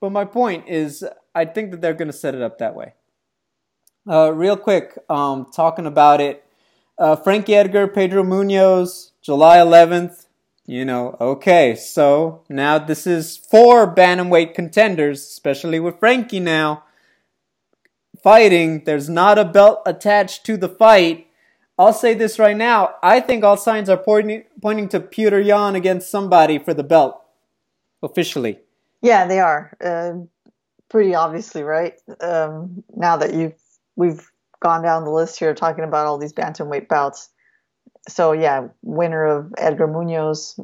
but my point is, I think that they're going to set it up that way. Uh, real quick, um, talking about it, uh, Frankie Edgar, Pedro Munhoz, July 11th. You know, okay, so now this is four bantamweight contenders, especially with Frankie now fighting. There's not a belt attached to the fight. I'll say this right now. I think all signs are pointing pointing to Petr Yan against somebody for the belt, officially. Yeah, they are. Uh, pretty obviously, right? Um, now that you've we've gone down the list here talking about all these bantamweight bouts. So yeah, winner of Edgar Munhoz.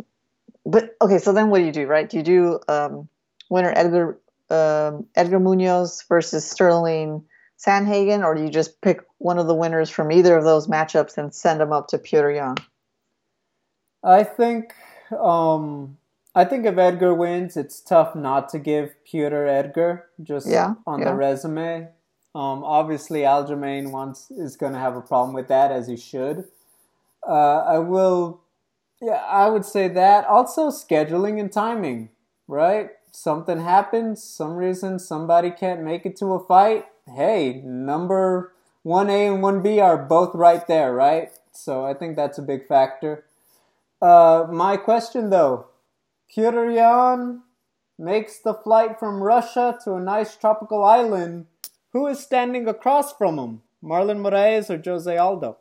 But okay, so then what do you do, right? Do you do um, winner Edgar um, Edgar Munhoz versus Sterling Sandhagen, or do you just pick one of the winners from either of those matchups and send them up to Yan? I think um, I think if Edgar wins, it's tough not to give Petr Edgar just yeah, on yeah. the resume. Um, obviously, Aljamain wants is going to have a problem with that, as he should. Uh, I will, yeah, I would say that. Also, scheduling and timing, right? Something happens, some reason somebody can't make it to a fight. Hey, number 1A and 1B are both right there, right? So I think that's a big factor. Uh, my question though Petr makes the flight from Russia to a nice tropical island who is standing across from him? Marlon Moraes or Jose Aldo?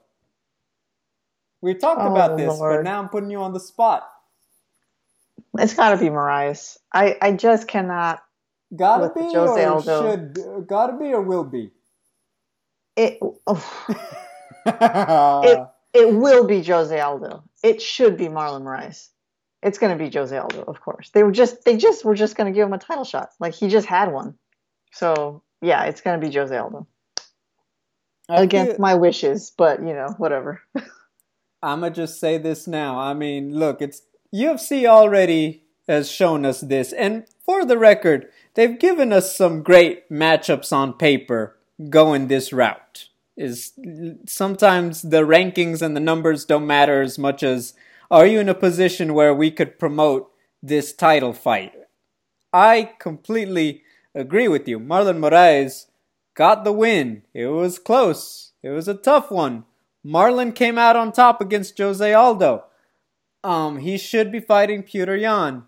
We talked oh, about this, Lord. but now I'm putting you on the spot. It's got to be Moraes. I, I just cannot. Gotta be Jose or Aldo. should gotta be or will be. It oh. it it will be Jose Aldo. It should be Marlon Moraes. It's going to be Jose Aldo, of course. They were just they just were just going to give him a title shot. Like he just had one. So yeah, it's gonna be Jose Aldo. Against my wishes, but you know, whatever. I'ma just say this now. I mean, look, it's UFC already has shown us this, and for the record, they've given us some great matchups on paper going this route. Is sometimes the rankings and the numbers don't matter as much as are you in a position where we could promote this title fight? I completely agree with you. Marlon Moraes got the win. It was close. It was a tough one. Marlon came out on top against Jose Aldo. Um, he should be fighting Petr Yan.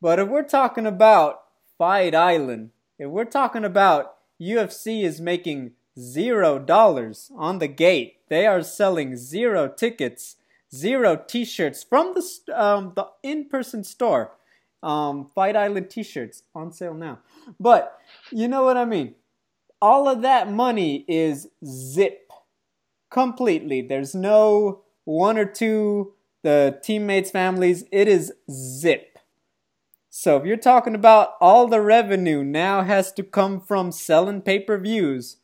But if we're talking about Fight Island, if we're talking about UFC is making zero dollars on the gate, they are selling zero tickets, zero T-shirts from the um, the in-person store. Um, Fight Island T-shirts on sale now. But you know what I mean. All of that money is zip completely. There's no one or two the teammates' families. It is zip. So if you're talking about all the revenue now has to come from selling pay-per-views,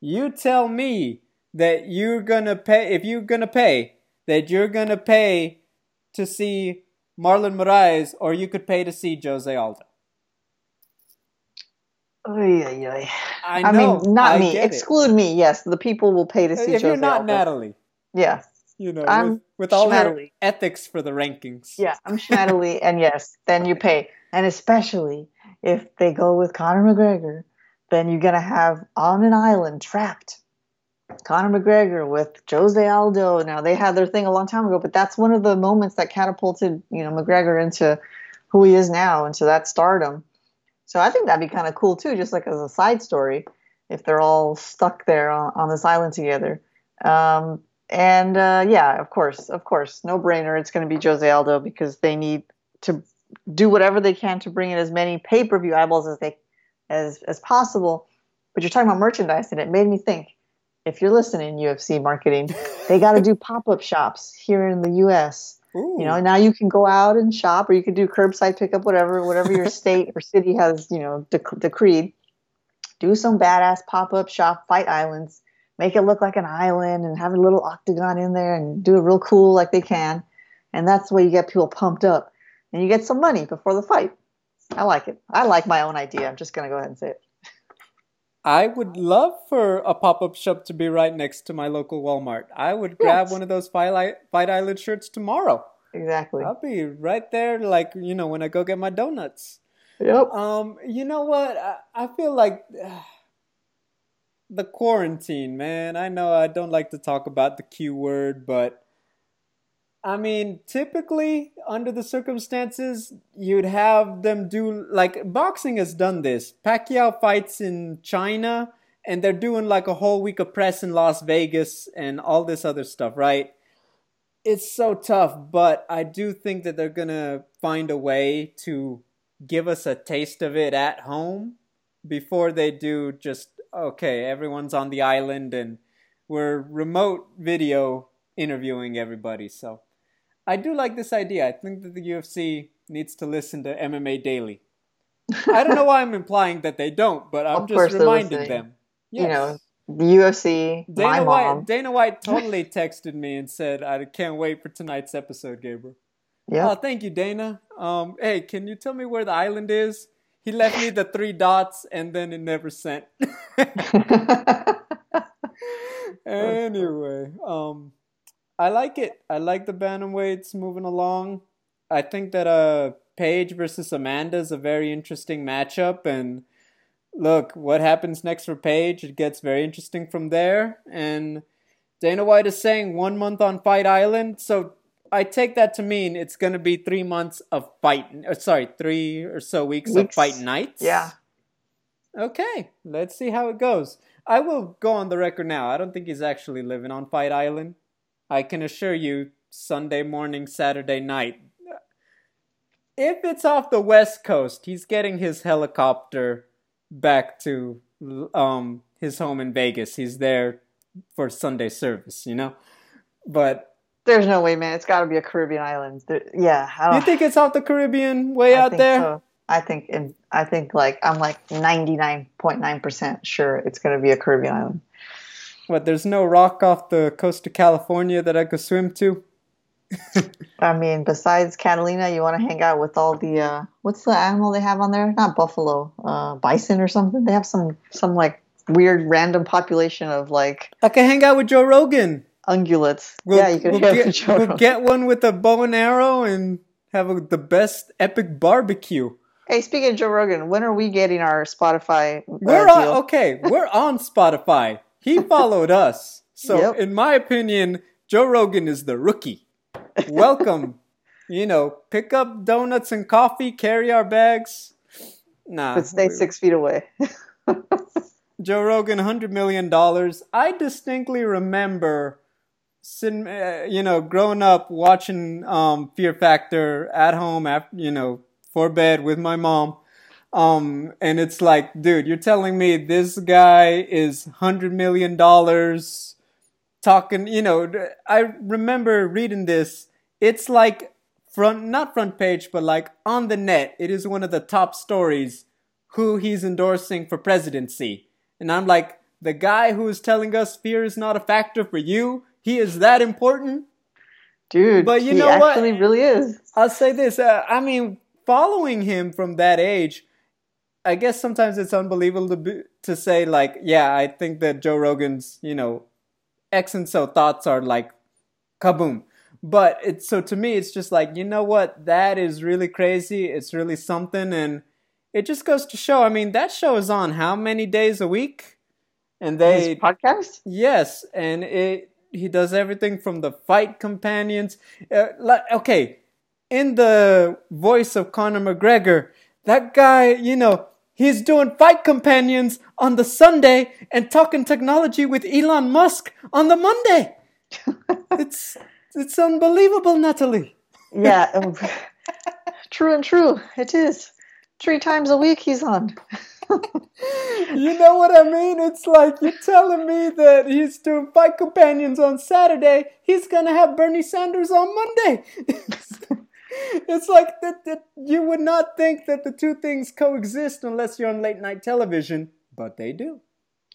you tell me that you're gonna pay if you're gonna pay that you're gonna pay to see Marlon Moraes or you could pay to see Jose Aldo. Oy, oy, oy. I, I mean, not I me. Exclude it. me. Yes, the people will pay to see. If Jose you're not Aldo. Natalie, yeah, you know, I'm with, with all her ethics for the rankings. Yeah, I'm Schmattily, and yes, then you pay, and especially if they go with Conor McGregor, then you're gonna have on an island trapped Conor McGregor with Jose Aldo. Now they had their thing a long time ago, but that's one of the moments that catapulted you know McGregor into who he is now, into that stardom. So I think that'd be kind of cool too, just like as a side story, if they're all stuck there on, on this island together. Um, and uh, yeah, of course, of course, no brainer. It's going to be Jose Aldo because they need to do whatever they can to bring in as many pay per view eyeballs as they as as possible. But you're talking about merchandise, and it made me think. If you're listening, UFC marketing, they got to do pop up shops here in the U.S. Ooh. You know, now you can go out and shop, or you can do curbside pickup, whatever, whatever your state or city has, you know, dec- decreed. Do some badass pop up shop fight islands, make it look like an island, and have a little octagon in there, and do it real cool like they can, and that's the way you get people pumped up, and you get some money before the fight. I like it. I like my own idea. I'm just gonna go ahead and say it. I would love for a pop up shop to be right next to my local Walmart. I would grab yes. one of those Fight, Fight Island shirts tomorrow. Exactly. I'll be right there, like, you know, when I go get my donuts. Yep. Um, you know what? I, I feel like uh, the quarantine, man. I know I don't like to talk about the Q word, but I mean, typically, under the circumstances, you'd have them do like boxing has done this. Pacquiao fights in China, and they're doing like a whole week of press in Las Vegas and all this other stuff, right? It's so tough, but I do think that they're gonna find a way to give us a taste of it at home before they do just okay, everyone's on the island and we're remote video interviewing everybody. So I do like this idea. I think that the UFC needs to listen to MMA Daily. I don't know why I'm implying that they don't, but I'm just reminding them. Yes. You know, the UFC, Dana my White. Dana White totally texted me and said, "I can't wait for tonight's episode, Gabriel." Yeah. Oh, thank you, Dana. Um, hey, can you tell me where the island is? He left me the three dots, and then it never sent. anyway, um, I like it. I like the bantamweights moving along. I think that uh Paige versus Amanda is a very interesting matchup and look, what happens next for Paige? It gets very interesting from there. And Dana White is saying one month on Fight Island, so I take that to mean it's going to be three months of fight. Or sorry, three or so weeks, weeks. of fight nights. Yeah. Okay, let's see how it goes. I will go on the record now. I don't think he's actually living on Fight Island. I can assure you, Sunday morning, Saturday night. If it's off the West Coast, he's getting his helicopter back to um, his home in Vegas. He's there for Sunday service, you know? But. There's no way, man. It's got to be a Caribbean island. There, yeah. You think it's off the Caribbean way I out there? So. I think in, I think like I'm like 99.9% sure it's going to be a Caribbean island. What? There's no rock off the coast of California that I could swim to. I mean, besides Catalina, you want to hang out with all the uh, what's the animal they have on there? Not buffalo, uh, bison or something. They have some some like weird random population of like. I can hang out with Joe Rogan. Ungulates. We'll, yeah, you can we'll get, with Joe we'll Rogan. get one with a bow and arrow and have a, the best epic barbecue. Hey, speaking of Joe Rogan, when are we getting our Spotify? Uh, we're on, okay. We're on Spotify. He followed us. So, yep. in my opinion, Joe Rogan is the rookie. Welcome. you know, pick up donuts and coffee, carry our bags. Nah. But stay six feet away. Joe Rogan, $100 million. I distinctly remember, uh, you know, growing up watching um, Fear Factor at home, after, you know, for bed with my mom um, and it's like, dude, you're telling me this guy is hundred million dollars talking, you know, I remember reading this. It's like front, not front page, but like on the net. It is one of the top stories who he's endorsing for presidency. And I'm like, the guy who is telling us fear is not a factor for you, he is that important? Dude, but you know actually what? really is. I'll say this. Uh, I mean, following him from that age, I guess sometimes it's unbelievable to be, to say like, yeah, I think that Joe Rogan's, you know, X and so thoughts are like kaboom. But it's so to me it's just like, you know what? That is really crazy. It's really something and it just goes to show, I mean, that show is on how many days a week? And they His podcast? Yes, and it he does everything from the fight companions. Uh, like, okay, in the voice of Conor McGregor, that guy, you know, He's doing fight companions on the Sunday and talking technology with Elon Musk on the Monday. it's it's unbelievable, Natalie. Yeah, um, true and true. It is. Three times a week he's on. you know what I mean? It's like you're telling me that he's doing fight companions on Saturday. He's gonna have Bernie Sanders on Monday. it's like that, that you would not think that the two things coexist unless you're on late night television, but they do.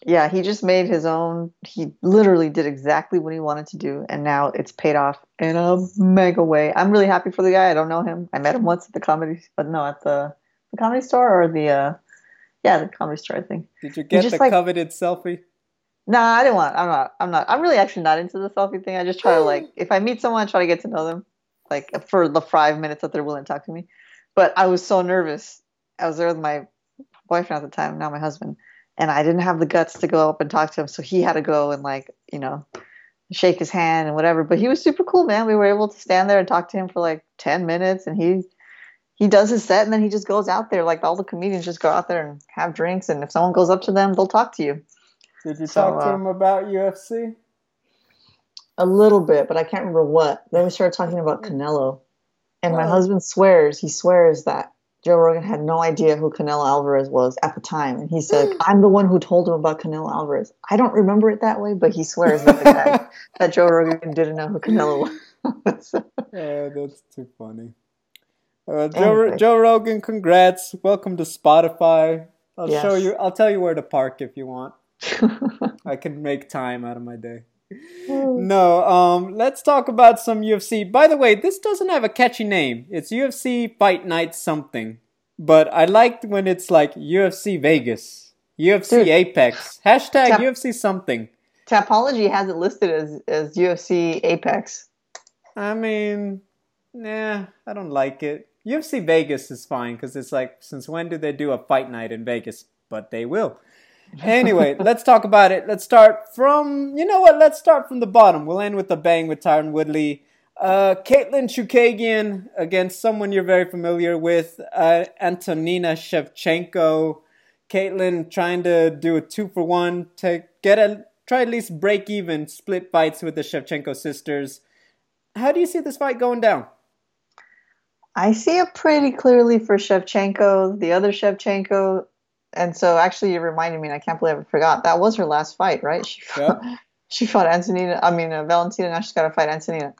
Yeah, he just made his own. He literally did exactly what he wanted to do, and now it's paid off in a mega way. I'm really happy for the guy. I don't know him. I met him once at the comedy, but no, at the the comedy store or the uh, yeah, the comedy store. I think. Did you get the like, coveted selfie? Nah, I didn't want. I'm not. I'm not. I'm really actually not into the selfie thing. I just try to like, if I meet someone, I try to get to know them, like for the five minutes that they're willing to talk to me. But I was so nervous. I was there with my boyfriend at the time, now my husband and I didn't have the guts to go up and talk to him, so he had to go and like you know shake his hand and whatever. But he was super cool, man. We were able to stand there and talk to him for like ten minutes, and he he does his set and then he just goes out there like all the comedians just go out there and have drinks, and if someone goes up to them, they'll talk to you. Did you so, talk to uh, him about UFC? A little bit, but I can't remember what. Then we started talking about Canelo, and my husband swears he swears that Joe Rogan had no idea who Canelo Alvarez was at the time. And he said, I'm the one who told him about Canelo Alvarez. I don't remember it that way, but he swears that, the guy, that Joe Rogan didn't know who Canelo was. yeah, that's too funny. Uh, Joe. Joe Rogan, congrats. Welcome to Spotify. I'll yes. show you, I'll tell you where to park if you want. I can make time out of my day. No, um, let's talk about some UFC. By the way, this doesn't have a catchy name. It's UFC Fight Night something. But I liked when it's like UFC Vegas, UFC Dude, Apex, hashtag Tap- UFC something. Tapology has it listed as, as UFC Apex. I mean, nah, I don't like it. UFC Vegas is fine because it's like, since when do they do a fight night in Vegas? But they will. Anyway, let's talk about it. Let's start from, you know what? Let's start from the bottom. We'll end with a bang with Tyron Woodley. Uh, Katlyn Chookagian against someone you're very familiar with, uh, Antonina Shevchenko. Katlyn trying to do a two for one to get a try at least break even split fights with the Shevchenko sisters. How do you see this fight going down? I see it pretty clearly for Shevchenko. The other Shevchenko and so actually you reminded me and i can't believe i forgot that was her last fight right? She fought, yeah. she fought antonina i mean uh, valentina now she's got to fight antonina.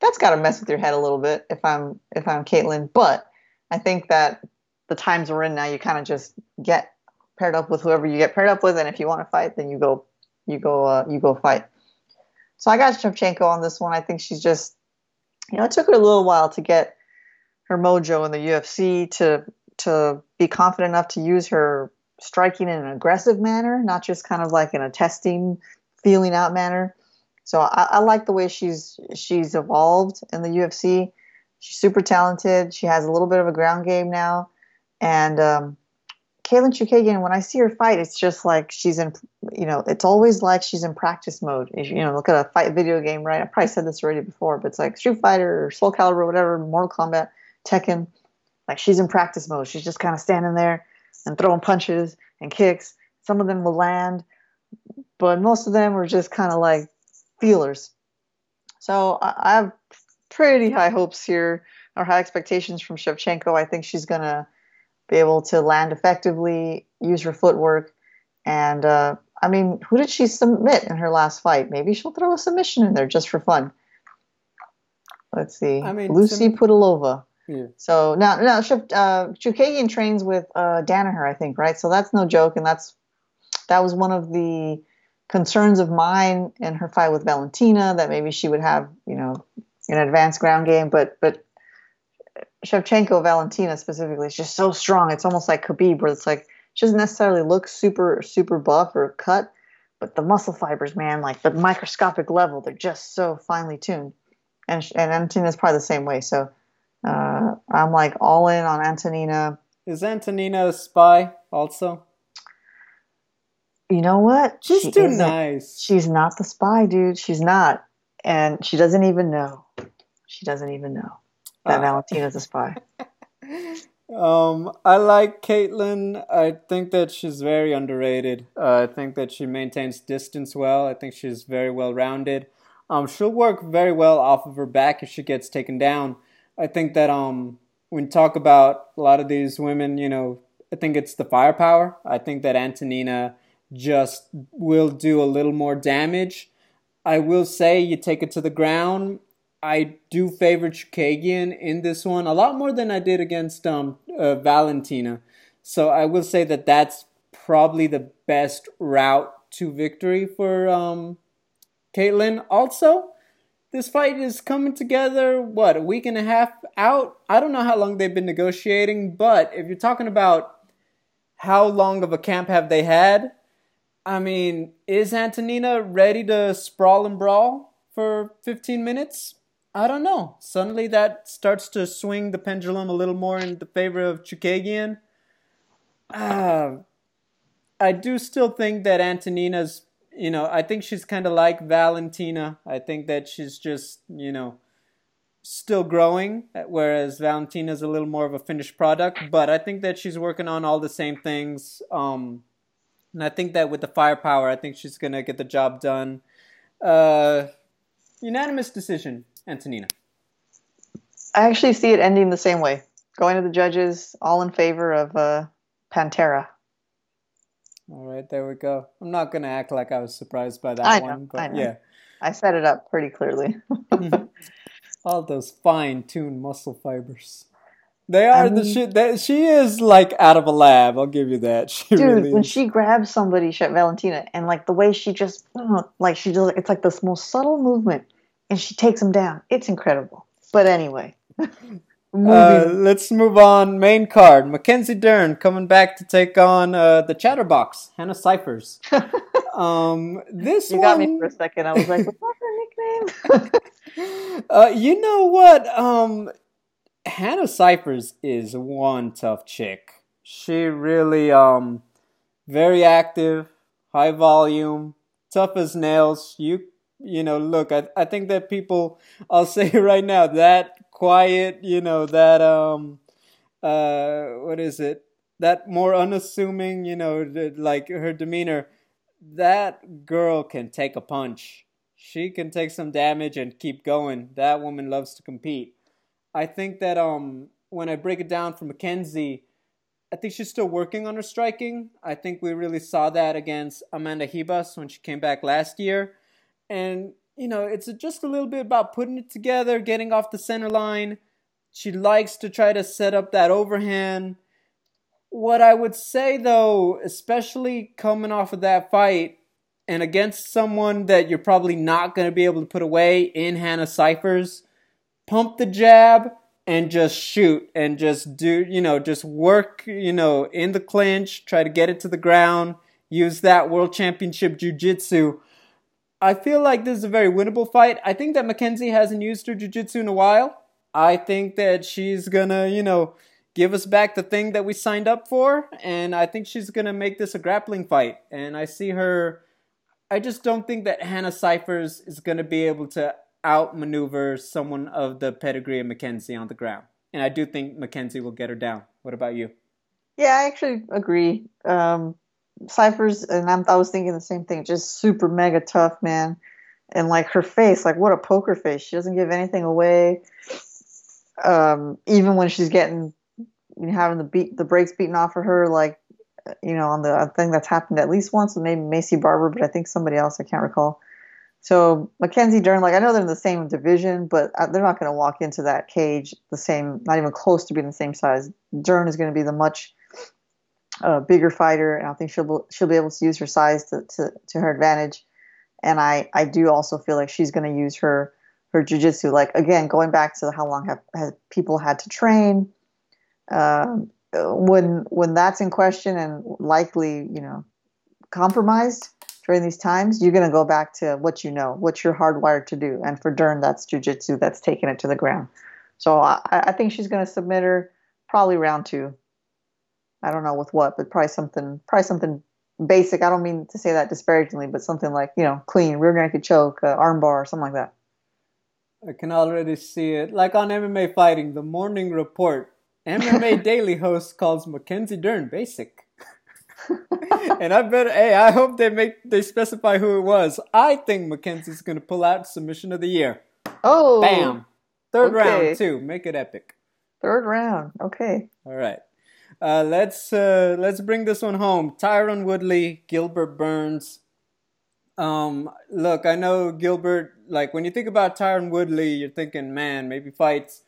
That's got to mess with your head a little bit if i'm if i'm katlyn but i think that the times we're in now you kind of just get paired up with whoever you get paired up with and if you want to fight then you go you go uh, you go fight. So i got shevchenko on this one. I think she's just you know it took her a little while to get her mojo in the ufc to to be confident enough to use her striking in an aggressive manner, not just kind of like in a testing, feeling out manner. So I, I like the way she's she's evolved in the UFC. She's super talented. She has a little bit of a ground game now, and um, Katlyn Chookagian, when I see her fight, it's just like she's in, you know, it's always like she's in practice mode. You know, look at a fight video game, right? I probably said this already before, but it's like Street Fighter or Soul Calibur, whatever, Mortal Kombat, Tekken. Like she's in practice mode. She's just kind of standing there and throwing punches and kicks. Some of them will land, but most of them are just kind of like feelers. So I, have pretty high hopes here, or high expectations from Shevchenko. I think she's going to be able to land effectively, use her footwork, and uh, I mean, who did she submit in her last fight? Maybe she'll throw a submission in there just for fun. Let's see. I mean, Lucy Pudilova. So now, now uh, Chookagian trains with uh, Danaher, I think, right? So that's no joke, and that's that was one of the concerns of mine in her fight with Valentina that maybe she would have, you know, an advanced ground game, but but Shevchenko Valentina specifically is just so strong. It's almost like Khabib, where it's like she doesn't necessarily look super super buff or cut, but the muscle fibers, man, like the microscopic level, they're just so finely tuned. And and Antonina is probably the same way. So uh, I'm like all in on Antonina. Is Antonina a spy also? You know what? She's she too nice. she's not the spy, dude. She's not. And she doesn't even know. She doesn't even know that uh. Valentina's a spy. um, I like Katlyn. I think that she's very underrated. Uh, I think that she maintains distance well. I think she's very well rounded. Um, she'll work very well off of her back if she gets taken down. I think that um, when you talk about a lot of these women, you know, I think it's the firepower. I think that Antonina just will do a little more damage. I will say you take it to the ground. I do favor Chookagian in this one a lot more than I did against um, uh, Valentina. So I will say that that's probably the best route to victory for um, Katlyn. Also, this fight is coming together, what, a week and a half out? I don't know how long they've been negotiating, but if you're talking about how long of a camp have they had, I mean, is Antonina ready to sprawl and brawl for 15 minutes? I don't know. Suddenly that starts to swing the pendulum a little more in the favor of Chookagian. Uh, I do still think that Antonina's, you know, I think she's kind of like Valentina. I think that she's just, you know, still growing, whereas Valentina's a little more of a finished product. But I think that she's working on all the same things. Um, and I think that with the firepower, I think she's going to get the job done. Uh, unanimous decision, Antonina. I actually see it ending the same way. Going to the judges, all in favor of uh, Pantera. All right, there we go. I'm not going to act like I was surprised by that I know, one, but I know. yeah. I set it up pretty clearly. all those fine tuned muscle fibers. They are I mean, the shit that she is like out of a lab. I'll give you that. She dude, really when she grabs somebody, she, Valentina, and like the way she just uh, like she does, it's like this most subtle movement, and she takes him down. It's incredible. But anyway, uh, let's move on. Main card: Mackenzie Dern coming back to take on uh, the Chatterbox, Hannah Cifers. um, this you one... got me for a second. I was like, "What's her nickname?" uh, you know what? Um, Hannah Cifers is one tough chick. She really um very active, high volume, tough as nails. You you know, look, I I think that people I'll say right now that quiet, you know, that um uh what is it? That more unassuming, you know, like her demeanor, that girl can take a punch. She can take some damage and keep going. That woman loves to compete. I think that um, when I break it down for Mackenzie, I think she's still working on her striking. I think we really saw that against Amanda Ribas when she came back last year. And, you know, it's just a little bit about putting it together, getting off the center line. She likes to try to set up that overhand. What I would say, though, especially coming off of that fight and against someone that you're probably not going to be able to put away in Hannah Cifers, pump the jab and just shoot and just do, you know, just work, you know, in the clinch, try to get it to the ground, use that world championship jiu-jitsu. I feel like this is a very winnable fight. I think that Mackenzie hasn't used her jiu-jitsu in a while. I think that she's gonna, you know, give us back the thing that we signed up for, and I think she's gonna make this a grappling fight. And I see her. I just don't think that Hannah Cifers is gonna be able to outmaneuver someone of the pedigree of Mackenzie on the ground. And I do think Mackenzie will get her down. What about you? Yeah, I actually agree. Um, Cifers, and I'm, i was thinking the same thing, just super mega tough, man. And like her face, like what a poker face. She doesn't give anything away. Um, even when she's getting, you know, having the beat, the brakes beaten off of her, like, you know, on the thing that's happened at least once maybe Maycee Barber, but I think somebody else, I can't recall. So Mackenzie Dern, like I know they're in the same division, but uh, they're not going to walk into that cage the same, not even close to being the same size. Dern is going to be the much uh, bigger fighter, and I think she'll she'll be able to use her size to, to, to her advantage. And I, I do also feel like she's going to use her her jujitsu. Like again, going back to how long have, have people had to train. Um, when when that's in question and likely, you know, compromised, during these times, you're going to go back to what you know, what you're hardwired to do. And for Dern, that's jujitsu that's taking it to the ground. So I, I think she's going to submit her probably round two. I don't know with what, but probably something, probably something basic. I don't mean to say that disparagingly, but something like you know, clean rear naked choke, uh, armbar, something like that. I can already see it, like on MMA Fighting, the Morning Report. MMA Daily host calls Mackenzie Dern basic. and I bet, hey, I hope they make they specify who it was. I think Mackenzie's going to pull out submission of the year. Oh, bam! Third okay. round too. Make it epic. Third round. Okay. All right. Uh, let's uh, let's bring this one home. Tyron Woodley, Gilbert Burns. Um, look, I know Gilbert. Like when you think about Tyron Woodley, you're thinking, man, maybe fights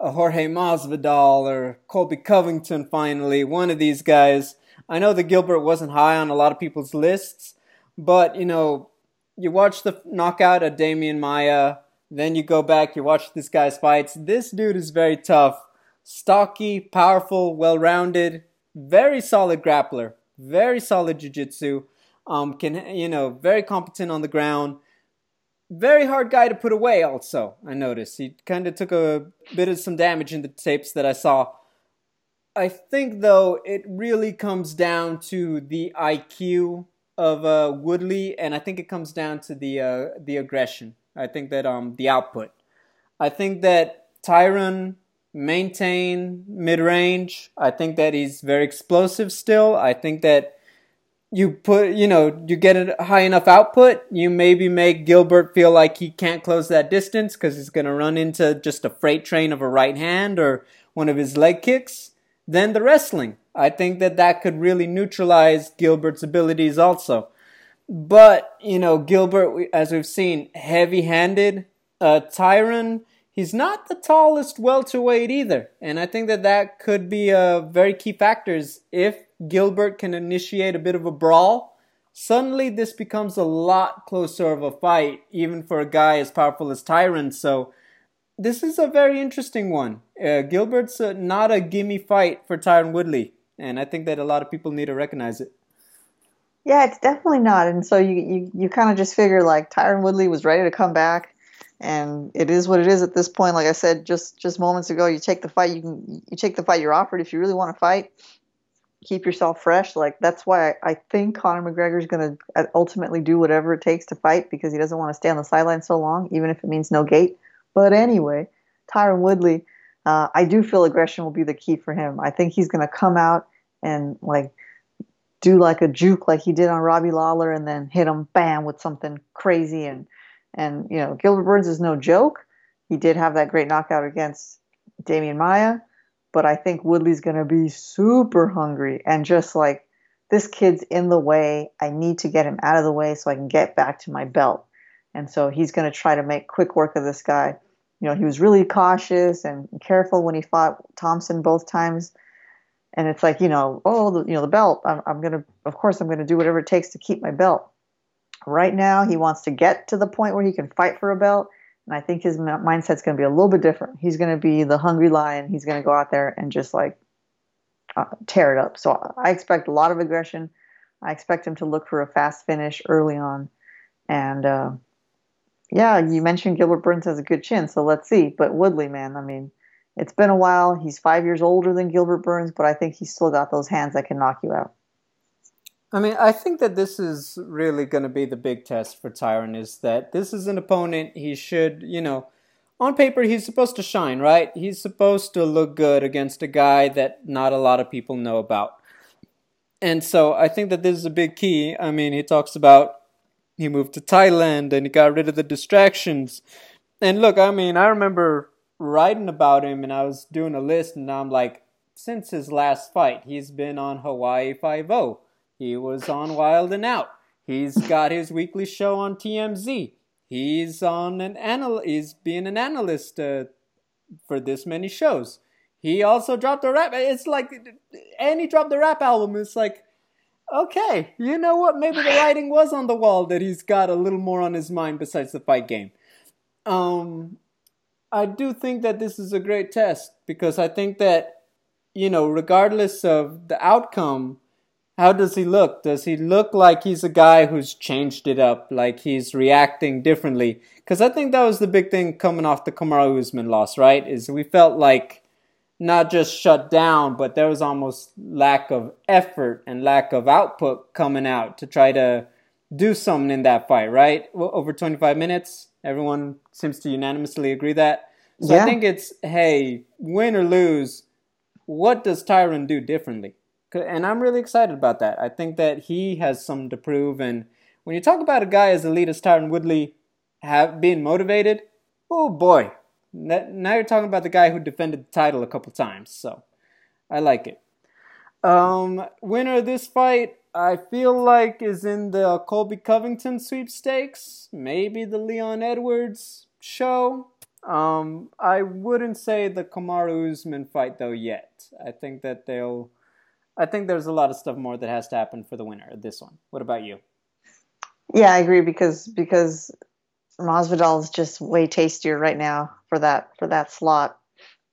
a Jorge Masvidal or Colby Covington. Finally, one of these guys. I know that Gilbert wasn't high on a lot of people's lists, but you know, you watch the knockout of Demian Maya, then you go back, you watch this guy's fights. This dude is very tough stocky, powerful, well-rounded, very solid grappler, very solid jiu-jitsu. Um, can you know, very competent on the ground. Very hard guy to put away. Also, I noticed he kind of took a bit of some damage in the tapes that I saw. I think though it really comes down to the IQ of uh, Woodley, and I think it comes down to the uh, the aggression. I think that um the output. I think that Tyron maintain mid range. I think that he's very explosive still. I think that you put, you know, you get a high enough output, you maybe make Gilbert feel like he can't close that distance because he's going to run into just a freight train of a right hand or one of his leg kicks. Then the wrestling. I think that that could really neutralize Gilbert's abilities also. But, you know, Gilbert, as we've seen, heavy handed. Uh, Tyron, he's not the tallest welterweight either. And I think that that could be a very key factor. factors. If Gilbert can initiate a bit of a brawl, suddenly this becomes a lot closer of a fight, even for a guy as powerful as Tyron. So this is a very interesting one. Uh, Gilbert's uh, not a gimme fight for Tyron Woodley. And I think that a lot of people need to recognize it. Yeah, it's definitely not. And so you you, you kind of just figure like Tyron Woodley was ready to come back and it is what it is at this point. Like I said just just moments ago, you take the fight you can you take the fight you're offered. If you really want to fight, keep yourself fresh. Like that's why I, I think Conor McGregor is going to uh, ultimately do whatever it takes to fight because he doesn't want to stay on the sideline so long, even if it means no gate. But anyway, Tyron Woodley, uh, I do feel aggression will be the key for him. I think he's going to come out and like do like a juke like he did on Robbie Lawler and then hit him bam with something crazy and and, you know, Gilbert Burns is no joke. He did have that great knockout against Demian Maia, but I think Woodley's going to be super hungry and just like, this kid's in the way. I need to get him out of the way so I can get back to my belt. And so he's going to try to make quick work of this guy. You know, he was really cautious and careful when he fought Thompson both times. And it's like, you know, oh, the, you know, the belt. I'm, I'm going to, of course, I'm going to do whatever it takes to keep my belt. Right now, he wants to get to the point where he can fight for a belt. And I think his mindset's going to be a little bit different. He's going to be the hungry lion. He's going to go out there and just like uh, tear it up. So I expect a lot of aggression. I expect him to look for a fast finish early on. And uh, yeah, you mentioned Gilbert Burns has a good chin, so let's see. But Woodley, man, I mean, it's been a while. He's five years older than Gilbert Burns, but I think he's still got those hands that can knock you out. I mean, I think that this is really going to be the big test for Tyron is that this is an opponent he should, you know, on paper he's supposed to shine, right? He's supposed to look good against a guy that not a lot of people know about. And so I think that this is a big key. I mean, he talks about he moved to Thailand and he got rid of the distractions. And look, I mean, I remember writing about him and I was doing a list and I'm like, since his last fight, he's been on Hawaii 5 0 he was on Wild and Out. He's got his weekly show on TMZ. He's on an anal. He's being an analyst uh, for this many shows. He also dropped a rap. It's like, and he dropped the rap album. It's like, okay, you know what? Maybe the writing was on the wall that he's got a little more on his mind besides the fight game. Um, I do think that this is a great test because I think that, you know, regardless of the outcome, how does he look? Does he look like he's a guy who's changed it up, like he's reacting differently? Because I think that was the big thing coming off the Kamaru Usman loss, right? Is we felt like not just shut down, but there was almost lack of effort and lack of output coming out to try to do something in that fight, right? Over 25 minutes, everyone seems to unanimously agree that. So yeah. I think it's hey, win or lose, what does Tyron do differently? And I'm really excited about that. I think that he has something to prove. And when you talk about a guy as elite as Tyron Woodley, have being motivated, oh boy, now you're talking about the guy who defended the title a couple times. So I like it. Um, winner of this fight, I feel like is in the Colby Covington sweepstakes. Maybe the Leon Edwards show. Um, I wouldn't say the Kamaru Usman fight though yet. I think that they'll. I think there's a lot of stuff more that has to happen for the winner of this one. What about you? Yeah, I agree because because Masvidal is just way tastier right now for that for that slot.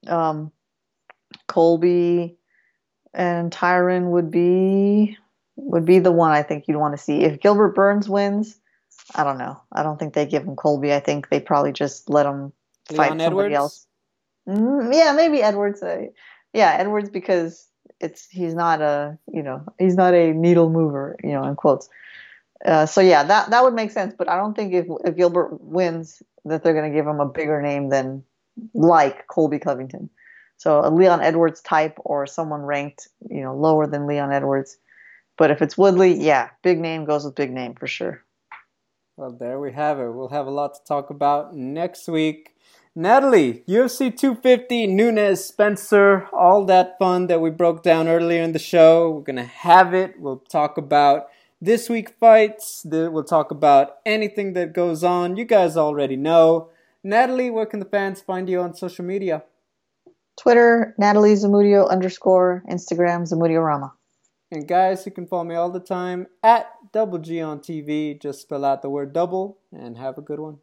Um, Colby and Tyron would be would be the one I think you'd want to see. If Gilbert Burns wins, I don't know. I don't think they give him Colby. I think they probably just let him fight Leon somebody Edwards? else. Mm, yeah, maybe Edwards. Uh, yeah, Edwards because it's he's not a you know he's not a needle mover you know in quotes. Uh, so yeah, that that would make sense. But I don't think if, if Gilbert wins that they're going to give him a bigger name than like Colby Covington. So a Leon Edwards type or someone ranked you know lower than Leon Edwards. But if it's Woodley, yeah, big name goes with big name for sure. Well, there we have it. We'll have a lot to talk about next week. Natalie, UFC 250, Nunes, Spencer, all that fun that we broke down earlier in the show. We're going to have it. We'll talk about this week fights. We'll talk about anything that goes on. You guys already know. Natalie, where can the fans find you on social media? Twitter, Natalie Zamudio underscore, Instagram, Zamudiorama. And guys, you can follow me all the time at Double G on TV. Just spell out the word double and have a good one.